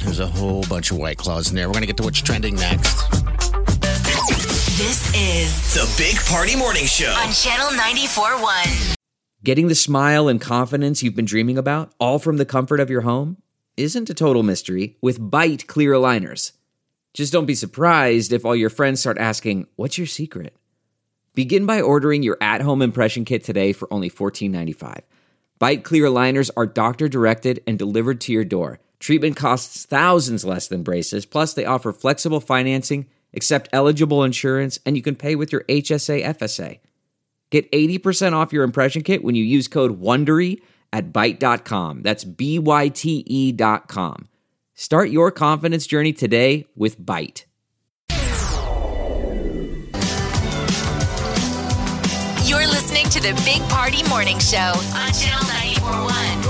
there's a whole bunch of White Claws in there. We're going to get to what's trending next. This is The Big Party Morning Show. on Channel 94.1. Getting the smile and confidence you've been dreaming about, all from the comfort of your home, isn't a total mystery with Byte clear aligners. Just don't be surprised if all your friends start asking, What's your secret? Begin by ordering your at home impression kit today for only $14.95. Byte clear aligners are doctor directed and delivered to your door. Treatment costs thousands less than braces, plus, they offer flexible financing, accept eligible insurance, and you can pay with your HSA FSA. Get 80% off your impression kit when you use code WONDERY at Byte.com. That's B-Y-T-E dot com. Start your confidence journey today with Byte. You're listening to the Big Party Morning Show on Channel 941.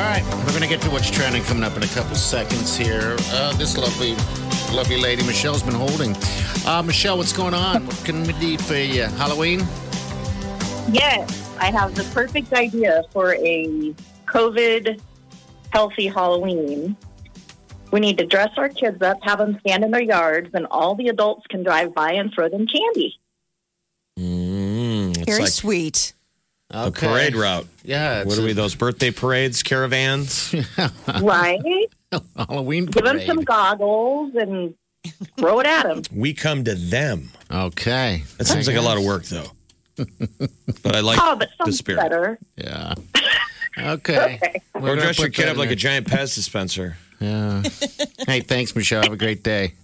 All right, we're going to get to what's trending coming up in a couple seconds here. Uh, this lovely, lovely lady Michelle's been holding. Uh, Michelle, what's going on? What can we do for you? Halloween? Yes, I have the perfect idea for a COVID healthy Halloween. We need to dress our kids up, have them stand in their yards, and all the adults can drive by and throw them candy. Mm, Very like sweet. A parade route. Yeah. What are we? Those birthday parades, caravans? right? Halloween Give them some goggles and throw it at them. We come to them. Okay. That seems like a lot of work, though. but I like oh, but the spirit. better. Yeah. Okay. We're Or dress your kid up like there. a giant Pez dispenser. Yeah. hey, thanks, Michelle. Have a great day.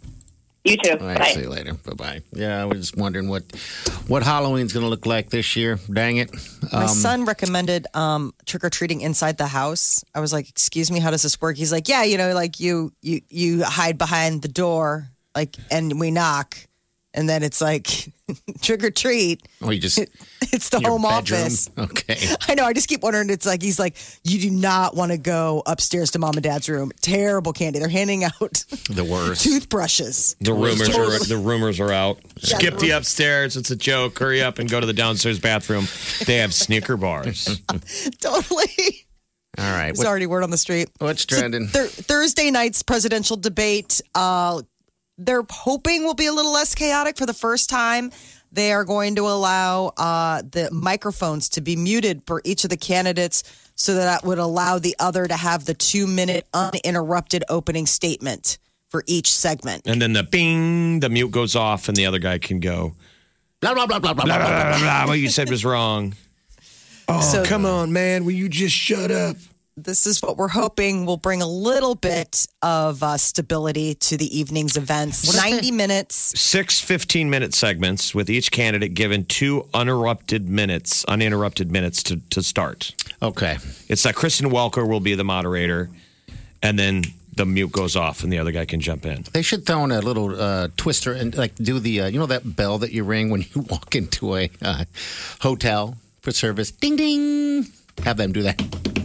You too. All right, Bye. see you later. Bye bye. Yeah, I was just wondering what what Halloween's going to look like this year. Dang it. My Um, son recommended um, trick or treating inside the house. I was like, "Excuse me, how does this work?" He's like, "Yeah, you know, like you you you hide behind the door, like, and we knock, and then it's like trick or treat. Or you just It's the home bedroom? office. Okay. I know. I just keep wondering. It's like he's like, you do not want to go upstairs to mom and dad's room. Terrible candy. They're handing out The worst. toothbrushes. The rumors are the rumors are out. Skip the upstairs. It's a joke. Hurry up and go to the downstairs bathroom. They have sneaker bars. totally. All right. It's What- already word on the street. what's trending? Thur- Thursday night's presidential debate, uh, they're hoping will be a little less chaotic for the first time. They are going to allow uh, the microphones to be muted for each of the candidates so that, that would allow the other to have the two minute uninterrupted opening statement for each segment. And then the bing, the mute goes off, and the other guy can go. Blah blah blah blah blah Blah, blah. blah, blah. blah, blah, blah. What you said was wrong. Oh, So- come on, man. Will you just shut up? This is what we're hoping will bring a little bit of uh, stability to the evening's events. 90 minutes. Six 15 minute segments with each candidate given two uninterrupted minutes, uninterrupted minutes to, to start. Okay. It's that Kristen Welker will be the moderator, and then the mute goes off, and the other guy can jump in. They should throw in a little uh, twister and like do the uh, you know that bell that you ring when you walk into a uh, hotel for service. Ding ding. Have them do that.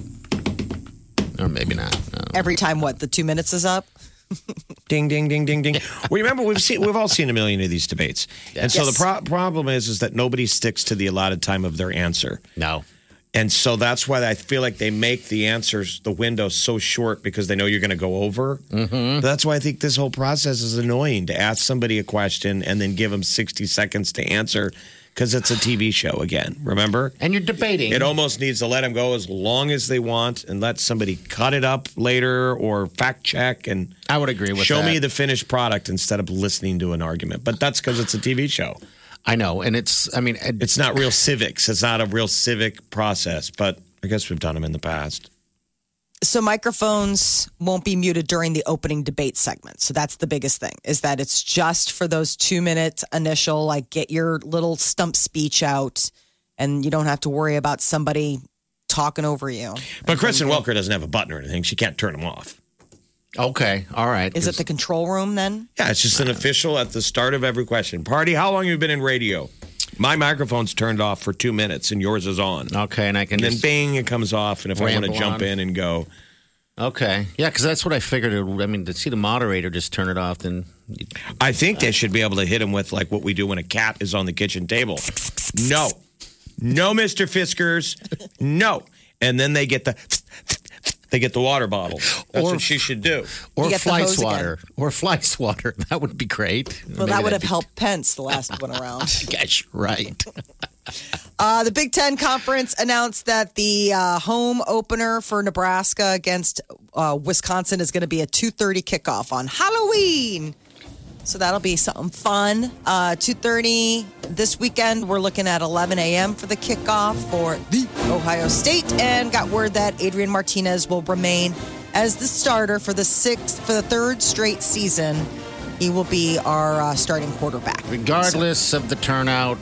Or maybe not. Every time, what, the two minutes is up? Ding, ding, ding, ding, ding. well, remember we've seen we've all seen a million of these debates, and so Yes. the pro- problem is is that nobody sticks to the allotted time of their answer, No. and so that's why I feel like they make the answers the window so short because they know you're going to go over. Mm-hmm. That's why I think this whole process is annoying to ask somebody a question and then give them 60 seconds to answer because it's a TV show again. Remember? And you're debating. It almost needs to let them go as long as they want and let somebody cut it up later or fact check and I would agree with show that. me the finished product instead of listening to an argument. But that's because it's a TV show. I know, and it's. I mean, it- It's not real civics. It's not a real civic process. But I guess we've done them in the past. So microphones won't be muted during the opening debate segment. So that's the biggest thing is that it's just for those two minute initial, like get your little stump speech out and you don't have to worry about somebody talking over you. But Kristen Welker doesn't have a button or anything. She can't turn them off. okay. All right. Is it the control room then? Yeah, it's just an official at the start of every question. Party, how long have you been in radio? My microphone's turned off for two minutes and yours is on. okay? And I can And then just bing, it comes off. And if I want to Ramble jump on. in and go, okay. Yeah, because that's what I figured. It, I mean, to see the moderator just turn it off, then you- I think they should be able to hit him with like what we do when a cat is on the kitchen table. No, no, Mister Fiskers, no. And then they get the they get the water bottle. That's Or- what she should do. or You get the fly hose again. swatter, or fly swatter. That would be great. Well, Maybe that would have be- helped Pence the last one around. Gosh, right. Uh, the Big Ten Conference announced that the uh, home opener for Nebraska against uh, Wisconsin is going to be a 2.30 kickoff on Halloween. So that'll be something fun. Uh, 2.30 this weekend. We're looking at 11 a.m. for the kickoff for the Ohio State. And got word that Adrian Martinez will remain as the starter for the sixth, for the third straight season. He will be our uh, starting quarterback. Regardless of the turnout,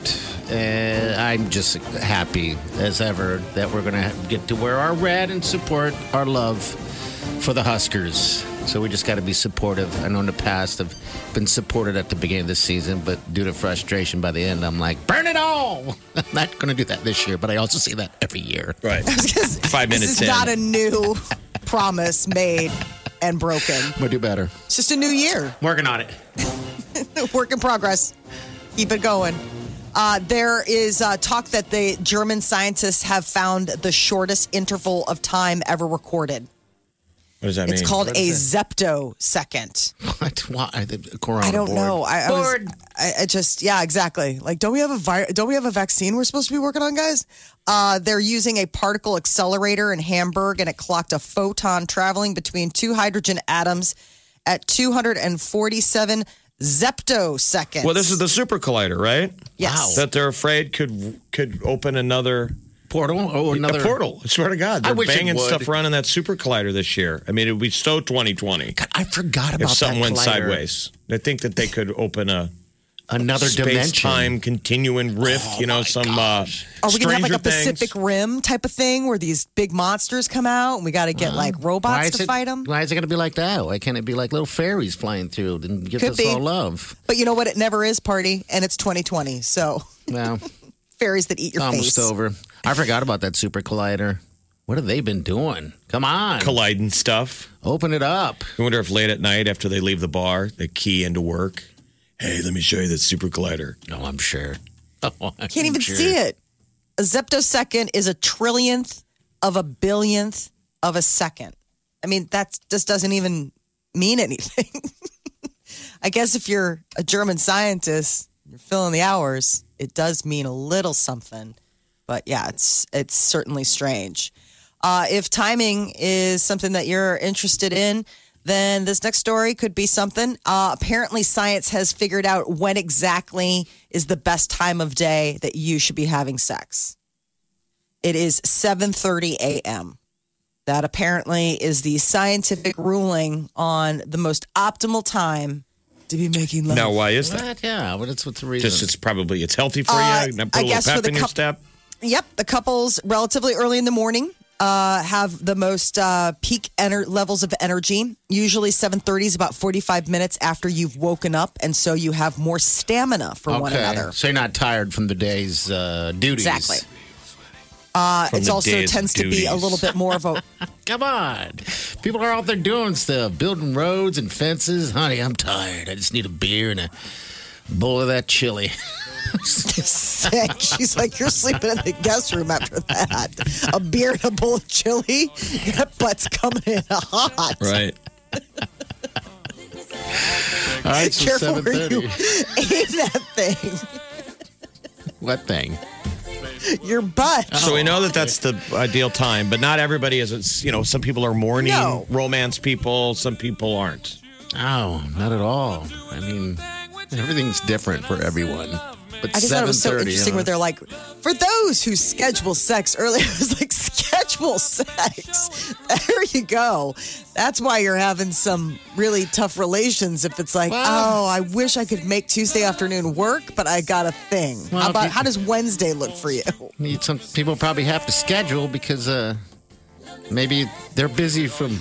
uh, I'm just happy as ever that we're going to get to wear our red and support our love for the Huskers. So we just got to be supportive. I know in the past I've been supported at the beginning of the season, but due to frustration by the end, I'm like, burn it all. I'm not going to do that this year, but I also see that every year. Right. Five minutes This minutes is in. not a new promise made and broken. We'll do better. It's just a new year. Working on it. Work in progress. Keep it going. Uh, there is uh, talk that the German scientists have found the shortest interval of time ever recorded. What does that It's mean? called a is that? zeptosecond. What? Why? The corona I don't board. know. I, I, was, I, I just yeah, exactly. Like, don't we have a vi- don't we have a vaccine we're supposed to be working on, guys? Uh, they're using a particle accelerator in Hamburg, and it clocked a photon traveling between two hydrogen atoms at 247 zeptoseconds. Well, this is the super collider, right? Yes. That they're afraid could could open another portal. Oh, another a portal. I swear to God, I they're wish banging stuff around in that super collider this year. I mean, it would be so 2020 I forgot about if something went sideways. I think that they could open a Another dimension. space-time continuing rift. you know, some uh, Are we gonna have like Stranger a Pacific Things. Rim type of thing where these big monsters come out and we got to get like robots to it, fight them? Why is it going to be like that? Why can't it be like little fairies flying through and give Could us be. all love? But you know what? It never is party, and it's 2020. So Well, fairies that eat your almost face. over. I forgot about that super collider. What have they been doing? Come on, colliding stuff. open it up. I wonder if late at night after they leave the bar, they key into work. Hey, let me show you that super collider. No, I'm sure. Oh, I'm Can't even sure. see it. A zeptosecond is a trillionth of a billionth of a second. I mean, that just doesn't even mean anything. I guess if you're a German scientist, you're filling the hours, it does mean a little something. But yeah, it's it's certainly strange. Uh, if timing is something that you're interested in, then this next story could be something. Uh, apparently, science has figured out when exactly is the best time of day that you should be having sex. It is 7:30 a.m. That apparently is the scientific ruling on the most optimal time to be making love. Now, why is that? What? Yeah, but it's what's the reason? Just it's probably it's healthy for Uh, you. Not put I a little guess for pep the in your coup- step. Yep, the couples relatively early in the morning uh, have the most uh, peak ener- levels of energy. Usually, seven thirty is about forty five minutes after you've woken up, and so you have more stamina for one another. So you're not tired from the day's uh, duties. Exactly. Uh, From also tends to be a little bit more of a Come on. People are out there doing stuff, building roads and fences. Honey, I'm tired. I just need a beer and a bowl of that chili. sick. She's like, you're sleeping in the guest room after that. A beer and a bowl of chili. That butt's coming in hot. Right. All right, so Careful where you 7:30. aim that thing. What thing? Your butt. So we know that that's the ideal time, but not everybody is. It's, you know, some people are morning No. romance people. Some people aren't. Oh, not at all. I mean, everything's different for everyone. But I just thought it was so 7:30, interesting huh? where they're like, for those who schedule sex early, I was like, schedule sex. There you go. That's why you're having some really tough relations. If it's like, Well- oh, I wish I could make Tuesday afternoon work, but I got a thing. Well, how about you- how does Wednesday look for you? Need some people probably have to schedule because uh, maybe they're busy from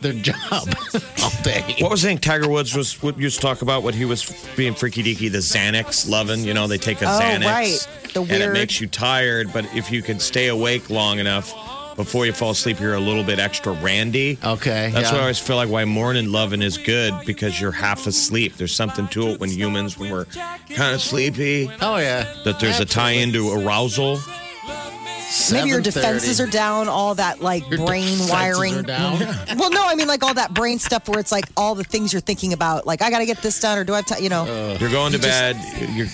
their job all day. What was the thing Tiger Woods was what used to talk about? What he was being freaky deaky, the Xanax loving. You know, they take a Oh, Xanax, right. The and it makes you tired. But if you can stay awake long enough before you fall asleep, you're a little bit extra randy. Okay, That's yeah. why I always feel like why morning loving is good because you're half asleep. There's something to it when humans, when we're kind of sleepy, Oh yeah, that there's a tie into arousal. Maybe your defenses are down, all that like Your brain wiring. are down? Mm-hmm. Well, no, I mean like all that brain stuff where it's like all the things you're thinking about. Like, I got to get this done, or do I have time? You know, You're going to You just- bed. You're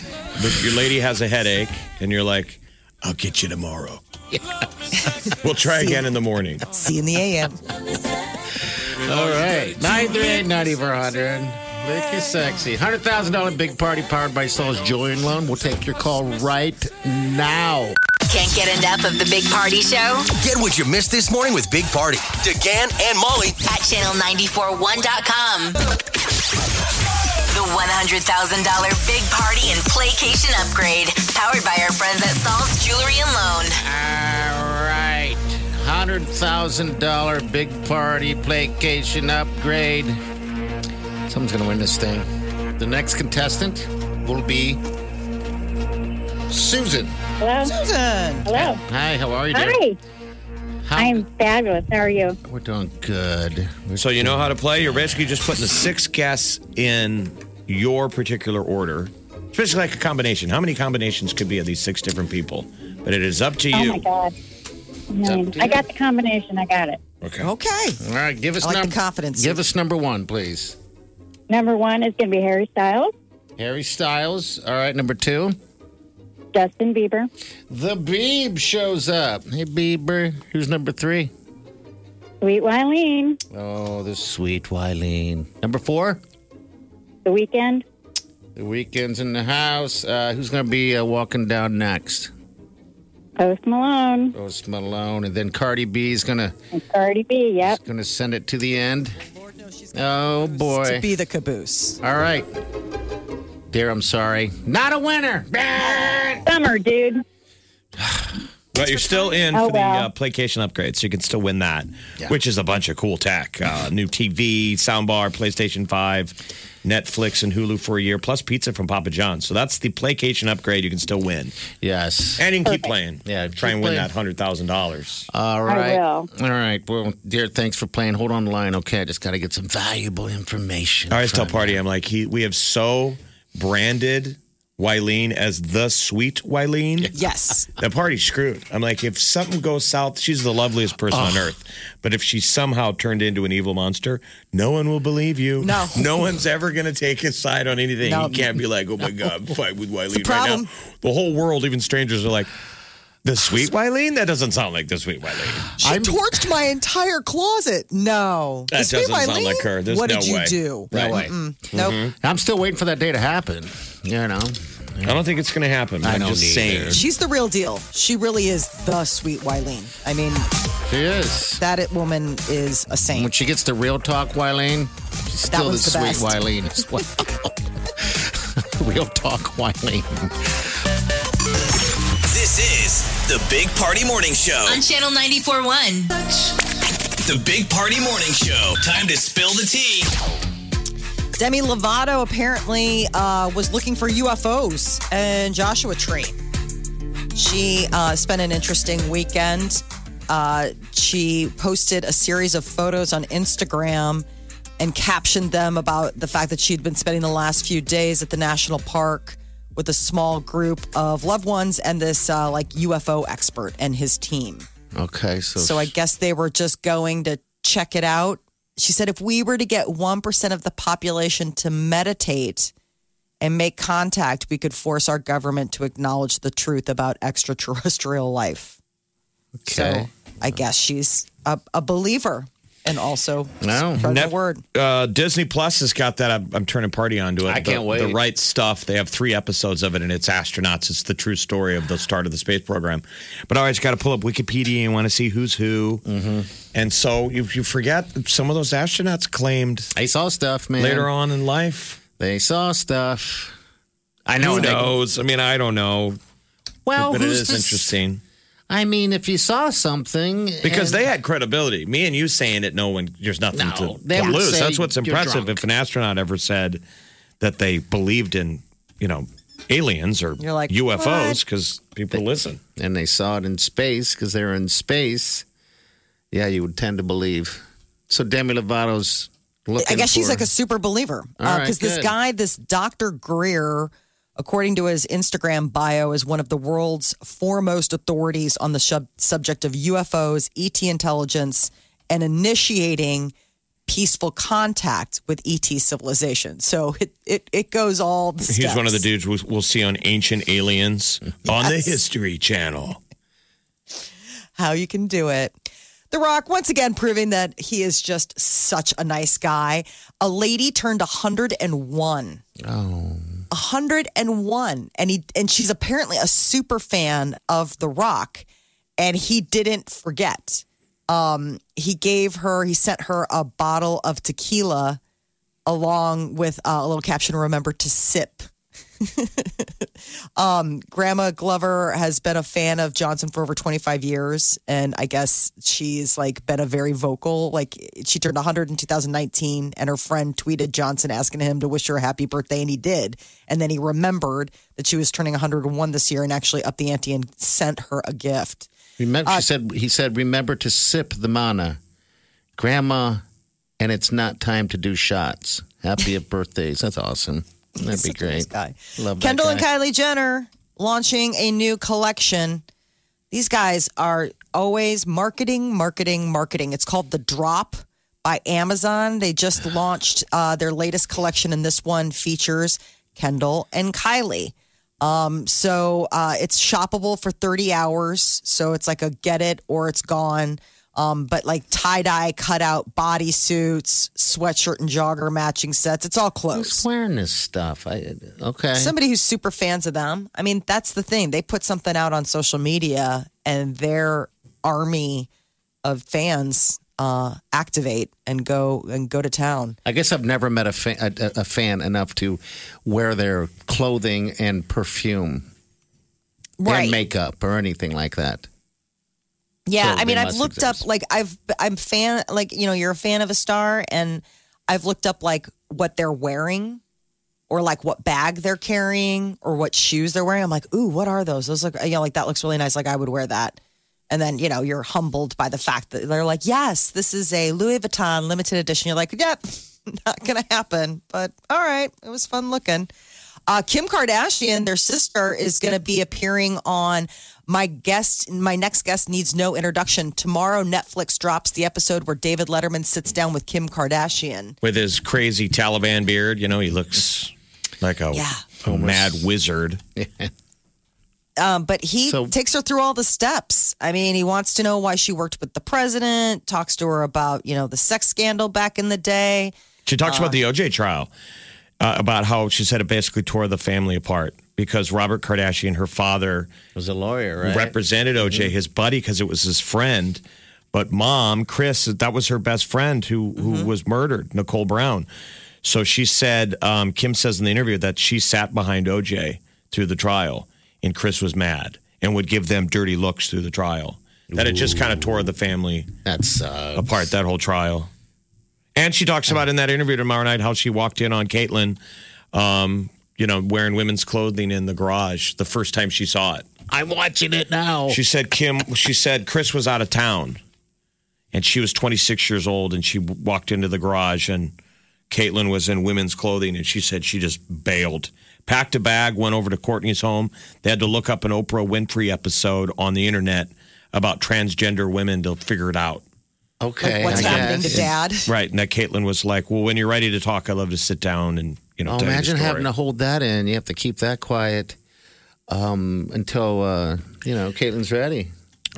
your lady has a headache, and you're like, "I'll get you tomorrow." we'll try again in the morning. See you in the AM. All right. 938 9400. Make you sexy. $100,000 big party powered by Saul's Jewelry and Loan. We'll take your call right now. Can't get enough of the Big Party Show Get what you missed this morning with Big Party, DeGan and Molly at channel941.com. The $100,000 Big Party and Playcation Upgrade, powered by our friends at Saul's Jewelry and Loan. All right. $100,000 big party Playcation upgrade. Someone's going to win this thing. The next contestant will be Susan. Hello. Susan. Hello. Hi, how are you? dear? Hi. How- I'm fabulous. How are you? We're doing good. We're So you know how to play. You're basically just putting the six guests in your particular order. It's basically like a combination. How many combinations could be of these six different people? But it is up to oh you. Oh my God. up mm, I got the combination. I got it. Okay. Okay. All right, give us I like the number. confidence. Give us number one, please. Number one is going to be Harry Styles, Harry Styles. All right, number two. Justin Bieber, The Beeb shows up. Hey, Bieber. Who's number three? Sweet Wileen, Oh, the sweet Wileen. Number four. The Weeknd, The Weeknd's in the house. Uh, who's going to be uh, walking down next? Post Malone, Post Malone, and then Cardi B is going to Cardi B. Yep. going to send it to the end. Oh boy! To be the caboose. All right, dear. I'm sorry. Not a winner. Summer, dude. But you're still in Oh, for the well. uh, Playcation upgrade, so you can still win that, which is a bunch of cool tech. Uh, new TV, soundbar, PlayStation 5, Netflix, and Hulu for a year, plus pizza from Papa John's. So that's the Playcation upgrade. You can still win. Yes. And you can keep playing. Yeah, Try and keep win that $100,000. All right. will. All right. Well, dear, thanks for playing. Hold on the line. Okay, I just got to get some valuable information. I always tell from Party. I'm like, he, we have so branded Wileen as the sweet Wileen. Yes. The party's screwed. I'm like, if something goes south, she's the loveliest person on earth. But if she somehow turned into an evil monster, no one will believe you. No. No one's ever going to take his side on anything. No. You can't be like, oh my God, fight with Wileen right now. The whole world, even strangers, are like, the sweet Wileen? That doesn't sound like the sweet Wileen. She torched my entire closet. No. That The sweet doesn't sound Wileen? like her. There's what no did you way. do? No Right. way. Nope. Mm-hmm. I'm still waiting for that day to happen. You know. I don't think it's going to happen. I I'm don't just either. saying. She's the real deal. She really is the sweet Wileen. I mean, She is. that it woman is a saint. When saint. she gets the real talk, Wileen, she's That still the one's the sweet best. Wileen as well. real talk, Wileen. This is the Big Party Morning Show. On Channel 94.1. The Big Party Morning Show. Time to spill the tea. Demi Lovato apparently uh, was looking for UFOs and Joshua Tree. She uh, spent an interesting weekend. Uh, she posted a series of photos on Instagram and captioned them about the fact that she'd been spending the last few days at the national park with a small group of loved ones and this uh, like UFO expert and his team. Okay, so So I guess they were just going to check it out. She said if we were to get 1% of the population to meditate and make contact, we could force our government to acknowledge the truth about extraterrestrial life. okay. So I guess she's a, a believer and also No. spread the Net- word. Uh, Disney Plus has got that. I'm, I'm turning party onto it. I can't wait. The right stuff. They have three episodes of it, and it's astronauts. It's the true story of the start of the space program. But I always got to pull up Wikipedia and want to see who's who. Mm-hmm. And so you, you forget some of those astronauts claimed They saw stuff, man. later on in life. They saw stuff. I know. Who they- knows? I mean, I don't know. Well, but it who's is this- interesting I mean, if you saw something, because they had credibility. Me and you saying it, no one. There's nothing No, to, they to would lose. say That's what's you're impressive. drunk. If an astronaut ever said that they believed in, you know, aliens or You're like, UFOs, because people listen. and they saw it in space because they were in space, yeah, you would tend to believe. So Demi Lovato's looking. I guess she's for- like a super believer All uh, right, because this good. guy, this Dr. Greer, according to his Instagram bio, is one of the world's foremost authorities on the sub- subject of UFOs, ET intelligence, and initiating peaceful contact with ET civilization. So it it, it goes all the He's one of the dudes we'll, we'll see on Ancient Aliens on the History Channel. how you can do it. The Rock, once again, proving that he is just such a nice guy. A lady turned 101. Oh. 101. And he and she's apparently a super fan of The Rock. And he didn't forget. Um, he gave her, he sent her a bottle of tequila along with uh, a little caption, remember to sip. um, Grandma Glover has been a fan of Johnson for over 25 years. And I guess she's like been a very vocal, like she turned 100 in 2019 and her friend tweeted Johnson asking him to wish her a happy birthday. And he did. And then he remembered that she was turning 101 this year and actually upped the ante and sent her a gift. Remember, Uh, she said. He said, "Remember to sip the mana, Grandma, and it's not time to do shots. Happy birthdays. That's awesome. That'd be great. guy. Love Kendall and. Kylie Jenner launching a new collection. These guys are always marketing, marketing, marketing. It's called The Drop by Amazon. They just launched uh, their latest collection, and this one features Kendall and Kylie. Um, so uh, it's shoppable for 30 hours. So it's like a get it or it's gone. Um, but like tie dye cutout bodysuits, sweatshirt and jogger matching sets. It's all close. Who's wearing this stuff? I okay. Somebody who's super fans of them. I mean, that's the thing. They put something out on social media and their army of fans uh, activate and go and go to town. I guess I've never met a, fa- a, a fan enough to wear their clothing and perfume Right. and makeup or anything like that. Yeah, So I mean, I've looked exist. up like I've I'm fan like you know you're a fan of a star, and I've looked up like what they're wearing, or like what bag they're carrying, or what shoes they're wearing. I'm like, ooh, what are those? Those look you know like that looks really nice. Like I would wear that. And then you know you're humbled by the fact that they're like, yes, this is a Louis Vuitton limited edition. You're like, yep, not gonna happen. But all right, it was fun looking. Uh, Kim Kardashian, their sister, is going to be appearing on my guest. My next guest needs no introduction. Tomorrow, Netflix drops the episode where David Letterman sits down with Kim Kardashian. With his crazy Taliban beard, you know, he looks like a, Yeah. a mad wizard. Um, but he So- takes her through all the steps. I mean, he wants to know why she worked with the president. Talks to her about you know the sex scandal back in the day. She talks about the OJ trial, uh, about how she said it basically tore the family apart because Robert Kardashian, her father, Was a lawyer, right? represented OJ, his buddy, because it was his friend. But mom, Kris, that was her best friend who who was murdered, Nicole Brown. So she said, um, Kim says in the interview that she sat behind OJ through the trial, and Kris was mad and would give them dirty looks through the trial. That it just kind of tore the family That's uh, apart that whole trial. And she talks about in that interview tomorrow night how she walked in on Caitlyn, um, you know, wearing women's clothing in the garage the first time she saw it. I'm watching it now. She said Kim. She said Kris was out of town, and she was 26 years old, and she walked into the garage, and Caitlyn was in women's clothing, and she said she just bailed, packed a bag, went over to Kourtney's home. They had to look up an Oprah Winfrey episode on the internet about transgender women to figure it out. okay, Like what's I happening guess. to dad? Right, and that Caitlyn was like, "Well, when you're ready to talk, I love to sit down and you know." Oh, tell you the imagine having to hold that in. You have to keep that quiet um, until uh, you know Caitlyn's ready.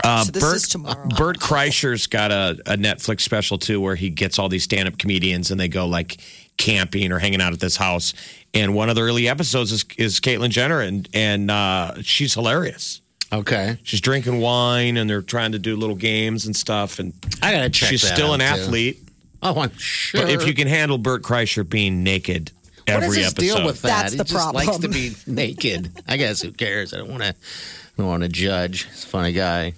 Uh, So this Bert, is tomorrow. Bert Kreischer's got a, a Netflix special too, where he gets all these stand-up comedians and they go like camping or hanging out at this house. And one of the early episodes is, is Caitlyn Jenner, and and uh, she's hilarious. Okay, She's drinking wine, and they're trying to do little games and stuff. And I gotta check. she's that still an out, too. athlete. Oh, I'm sure. But if you can handle Bert Kreischer being naked what every is his episode, deal with that? That's he the just likes to be naked. I guess who cares? I don't want to. I don't want to judge. He's a funny guy.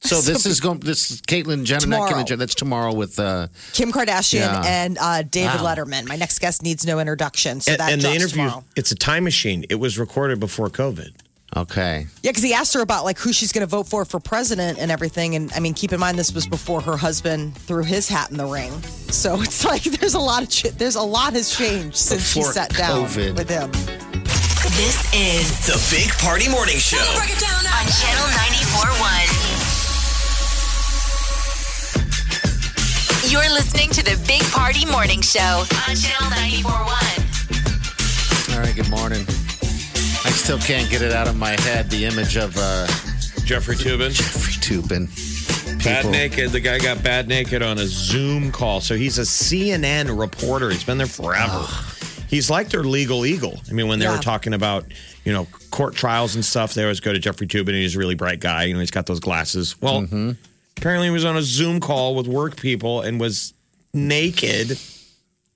So this is going. This is Caitlyn Jenner. Not Tomorrow. Caitlyn Jenner. That's tomorrow with. uh Kim Kardashian Yeah. and uh, David Wow. Letterman. My next guest needs no introduction. So and, that and the drops interview, tomorrow. it's a time machine. It was recorded before COVID. Okay. Yeah, because he asked her about like who she's going to vote for for president and everything. And I mean, keep in mind this was before her husband threw his hat in the ring. So it's like there's a lot of ch- there's a lot has changed since she sat down COVID. with him. This is The Big Party Morning Show. on Channel 94.1. You're listening to the Big Party Morning Show on Channel 941. All right, good morning. I still can't get it out of my head the image of uh, Jeffrey Toobin. Jeffrey Toobin. Bad naked. The guy got bad naked on a Zoom call. So he's a CNN reporter. He's been there forever. He's like their legal eagle. I mean, when they Yeah. were talking about, you know, court trials and stuff, they always go to Jeffrey Toobin. And he's a really bright guy. You know, he's got those glasses. Well, Mm-hmm. apparently he was on a Zoom call with work people and was naked.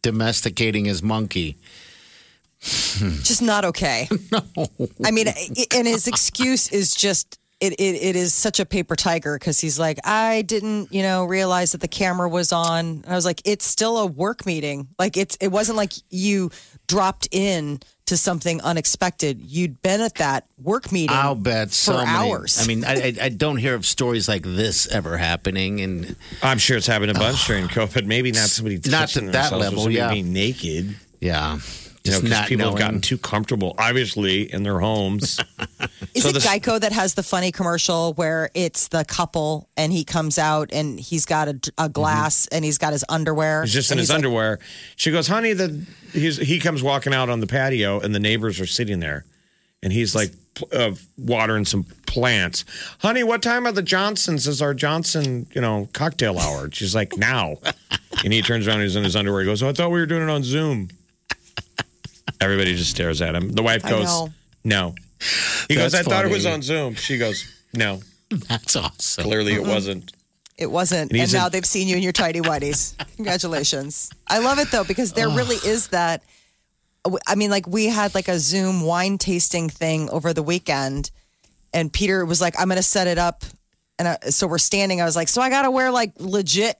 domesticating his monkey. just not okay. no. I mean, and his excuse is just it, it, it is such a paper tiger because he's like, I didn't, you know, realize that the camera was on. And I was like, it's still a work meeting. Like it's it wasn't like you dropped in to something unexpected. You'd been at that work meeting. I'll bet so for many. hours. I mean, I, I, I don't hear of stories like this ever happening, and I'm sure it's happened a bunch during COVID. Maybe not somebody Not touching at that level, yeah. being naked. yeah, You know, because not people have gotten too comfortable, obviously, in their homes. Is So it this- Geico that has the funny commercial where it's the couple and he comes out and he's got a, a glass and he's got his underwear? He's just in his he's like, underwear. She goes, "Honey, the he's, he comes walking out on the patio, and the neighbors are sitting there, and he's like pl- uh, watering some plants. Honey, what time are the Johnsons? Is our Johnson, you know, cocktail hour?" She's like, "Now," and he turns around, he's in his underwear. He goes, "Oh, I thought we were doing it on Zoom." Everybody just stares at him. The wife I goes, know. "No." He goes, "I thought it funny. was on Zoom." She goes, "No." That's awesome. Clearly, it wasn't. It wasn't. And And, he's now in- they've seen you in your tidy whities. Congratulations. I love it though, because there really is that. I mean, like we had like a Zoom wine tasting thing over the weekend, and Peter was like, I'm going to set it up. And I, so we're standing. I was like, so I got to wear like legit,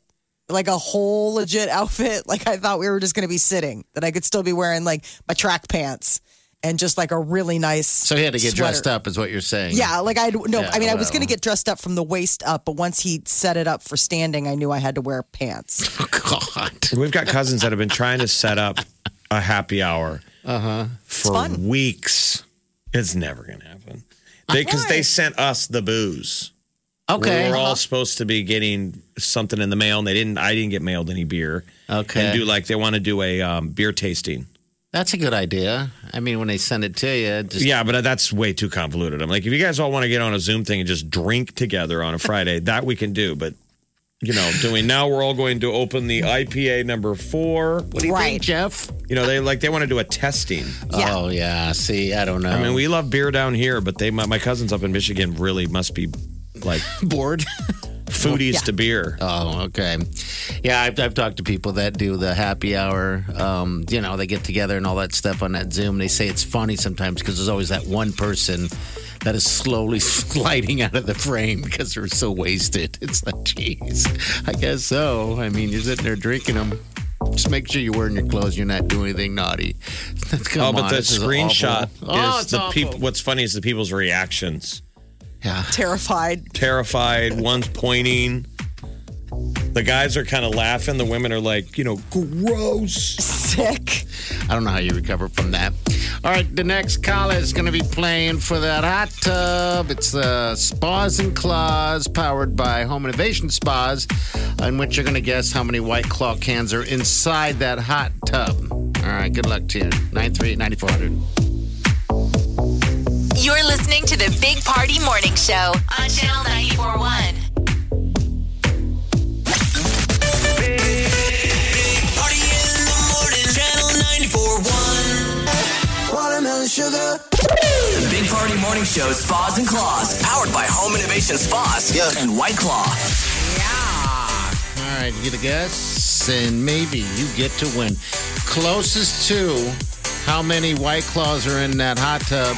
like a whole legit outfit. Like I thought we were just going to be sitting, that I could still be wearing like my track pants and just like a really nice. So he had to get sweater. dressed up, is what you're saying? Yeah, like I no, Yeah, I mean I was going to get dressed up from the waist up, but once he set it up for standing, I knew I had to wear pants. Oh, God. We've got cousins that have been trying to set up a happy hour uh-huh. for fun. weeks. It's never going to happen. Because they, sent us the booze. Okay. We were all supposed to be getting something in the mail, and they didn't. I didn't get mailed any beer. Okay. And do like they want to do a um, beer tasting. That's a good idea. I mean, when they send it to you, just Yeah, but that's way too convoluted. I'm like, if you guys all want to get on a Zoom thing and just drink together on a Friday, that we can do. But you know, doing now we're all going to open the IPA number four. what do you Right. think, Jeff? You know, they like they want to do a testing. Yeah. Oh yeah. See, I don't know. I mean, we love beer down here, but they my, my cousins up in Michigan really must be like bored. foodies to beer. Oh, okay. Yeah, I've, I've talked to people that do the happy hour. Um, you know, they get together and all that stuff on that Zoom. They say it's funny sometimes because there's always that one person that is slowly sliding out of the frame because they're so wasted. It's like, geez, I guess so. I mean, you're sitting there drinking them. Just make sure you're wearing your clothes. You're not doing anything naughty. Come oh, but on, is screenshot. Oh, is it's the people. What's funny is the people's reactions. Yeah. Terrified. Terrified. One's pointing. The guys are kind of laughing. The women are like, you know, gross. Sick. I don't know how you recover from that. All right, the next caller is going to be playing for that hot tub. It's the Spas and Claws, powered by Home Innovation Spas, in which you're going to guess how many White Claw cans are inside that hot tub. All right, good luck to you. 938 9400. You're listening to the Big Party Morning Show on Channel 941. Party in the morning, channel 94.1. Watermelon sugar. The Big Party Morning Show, Spas and Claws, powered by Home Innovation Spas and White Claw. Yeah. All right, you get a guess, and maybe you get to win. Closest to how many White Claws are in that hot tub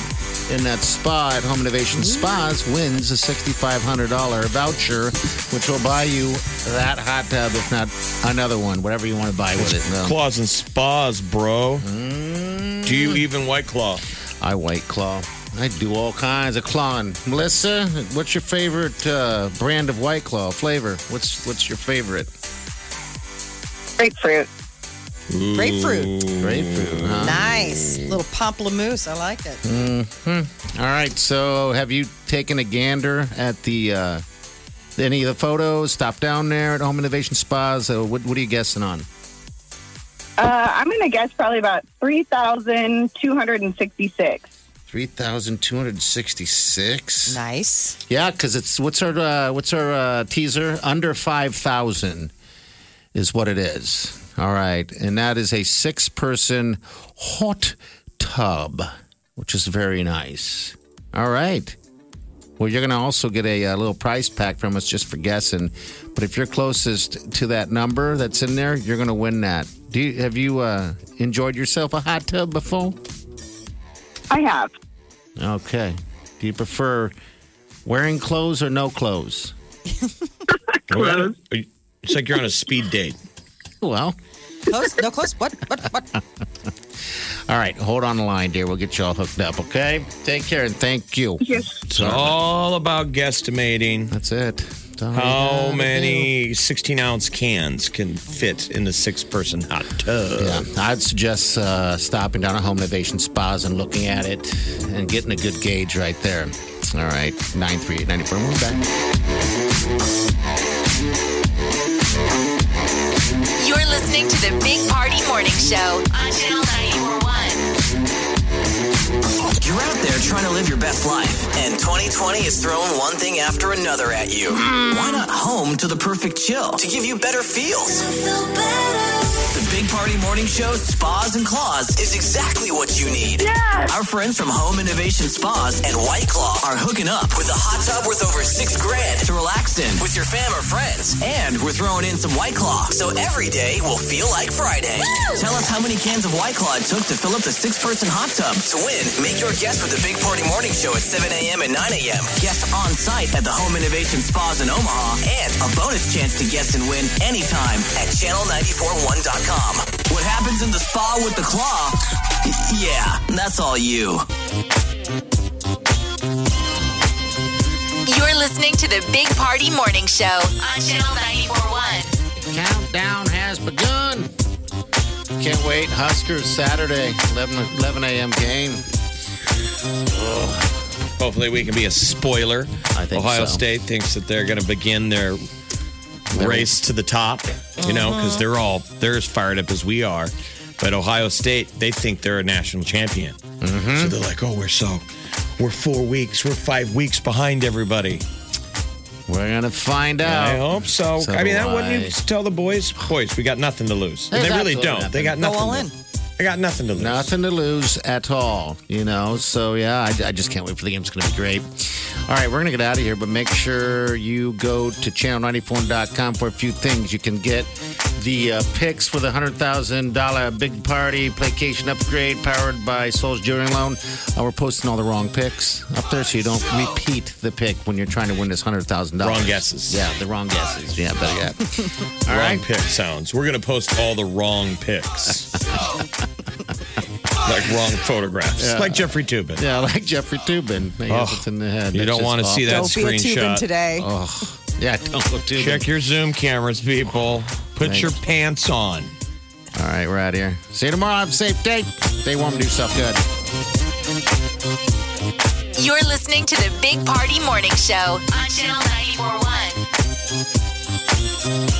in that spa at Home Innovation Spas wins a $6,500 voucher, which will buy you that hot tub, if not another one, whatever you want to buy with it. No. Claws and spas, bro. Do you even white claw? I White Claw. I do all kinds of clawing. Melissa, what's your favorite uh, brand of White Claw flavor? What's what's your favorite? Grapefruit. Grapefruit. Grapefruit, huh? Nice. Little pamplemousse. I like it. All right. So, have you taken a gander at the uh, any of the photos? Stop down there at Home Innovation Spas. Uh, what, what are you guessing on? Uh, I'm going to guess probably about 3,266. 3,266. Nice. Yeah, because it's what's our uh, what's our uh, teaser? Under five thousand is what it is. All right, and that is a six-person hot tub, which is very nice. All right. Well, you're going to also get a, uh little prize pack from us just for guessing. But if you're closest to that number that's in there, you're going to win that. Do you, have you uh, enjoyed yourself a hot tub before? I have. Okay. Do you prefer wearing clothes or no clothes? Clothes. It's like you're on a speed date. Well, Close? No close? What? What? What? all right. Hold on the line, dear. We'll get you all hooked up, okay? Take care and thank you. Yes. It's all about guesstimating. That's it. That's all you How gotta many 16 ounce cans can fit in the six person hot tub? Yeah, I'd suggest uh, stopping down at Home Innovation Spas and looking at it and getting a good gauge right there. All right, 938 94. We'll be back. Listening to the Big Party Morning Show on Channel 941. You're out there trying to live your best life, and 2020 is throwing one thing after another at you. Why not home to the perfect chill to give you better feels? The Big Party Morning Show Spas and Claws is exactly what you need. Our friends from Home Innovation Spas and White Claw are hooking up with a hot tub worth over six grand to relax in with your fam or friends. And we're throwing in some White Claw, so every day will feel like Friday. Tell us how many cans of White Claw it took to fill up the six person hot tub. To win, make your guess with the Big Party Morning Show at 7 a.m. and 9 a.m. Guest on site at the Home Innovation Spas in Omaha, and a bonus chance to guess and win anytime at channel941.com. What happens in the spa with the claw? Yeah, that's all you. You're listening to the Big Party Morning Show on Channel 941. Countdown has begun. Can't wait. Huskers Saturday, 11, 11 a.m. game. Hopefully, we can be a spoiler. I think Ohio so. State thinks that they're going to begin their race to the top, you know, because they're all they're as fired up as we are. But Ohio State, they think they're a national champion. Mm-hmm. So they're like, oh, we're so, we're four weeks, we're five weeks behind everybody. We're going to find out. I hope so. So I mean, do that wouldn't you tell the boys? Boys, we got nothing to lose. And There's they really absolutely don't. They nothing. got Go nothing. all to- in. They got nothing to lose. Nothing to lose at all, you know. So yeah, I, I just can't wait for the game. It's going to be great. All right, we're going to get out of here, but make sure you go to channel94.com for a few things. You can get the uh, picks for the hundred thousand dollar big party playcation upgrade powered by Saul's Jewelry Loan. Uh, we're posting all the wrong picks up there, so you don't repeat the pick when you're trying to win this hundred thousand dollars. Wrong guesses. Yeah, the wrong guesses. Yeah, better yet. All right. pick sounds. We're going to post all the wrong picks. like wrong photographs. Yeah. Like Jeffrey Toobin. Yeah, like Jeffrey Toobin. He has Oh, it in the head. you That's don't wanna see that Don't be a tubing screenshot. today. Oh, yeah, don't go tubing. Check your Zoom cameras, people. Put Thanks. your pants on. All right, we're out of here. See you tomorrow. Have a safe day. Stay warm do yourself good. You're listening to the Big Party Morning Show on Channel 941.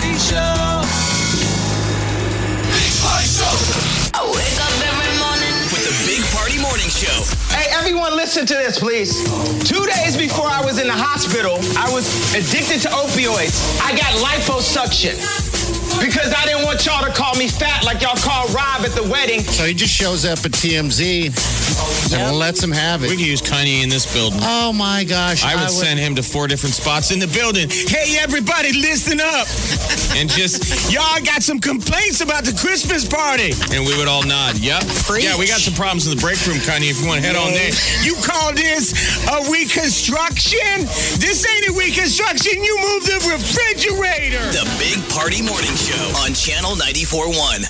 Everyone, listen to this, please. Two days before I was in the hospital, I was addicted to opioids. I got liposuction because I didn't want y'all to call me fat like y'all called Rob at the wedding. So he just shows up at TMZ and lets him have it. We could use Kanye in this building. Oh my gosh. I would, send him to four different spots in the building. Hey, everybody, listen up. and just, y'all got some complaints about the Christmas party. And we would all nod. Yep. Yeah, we got some problems in the break room, Kanye, if you want to head on there. You call this a reconstruction? This ain't a reconstruction. You move the refrigerator. The Big Party Morning Show on Channel 94.1.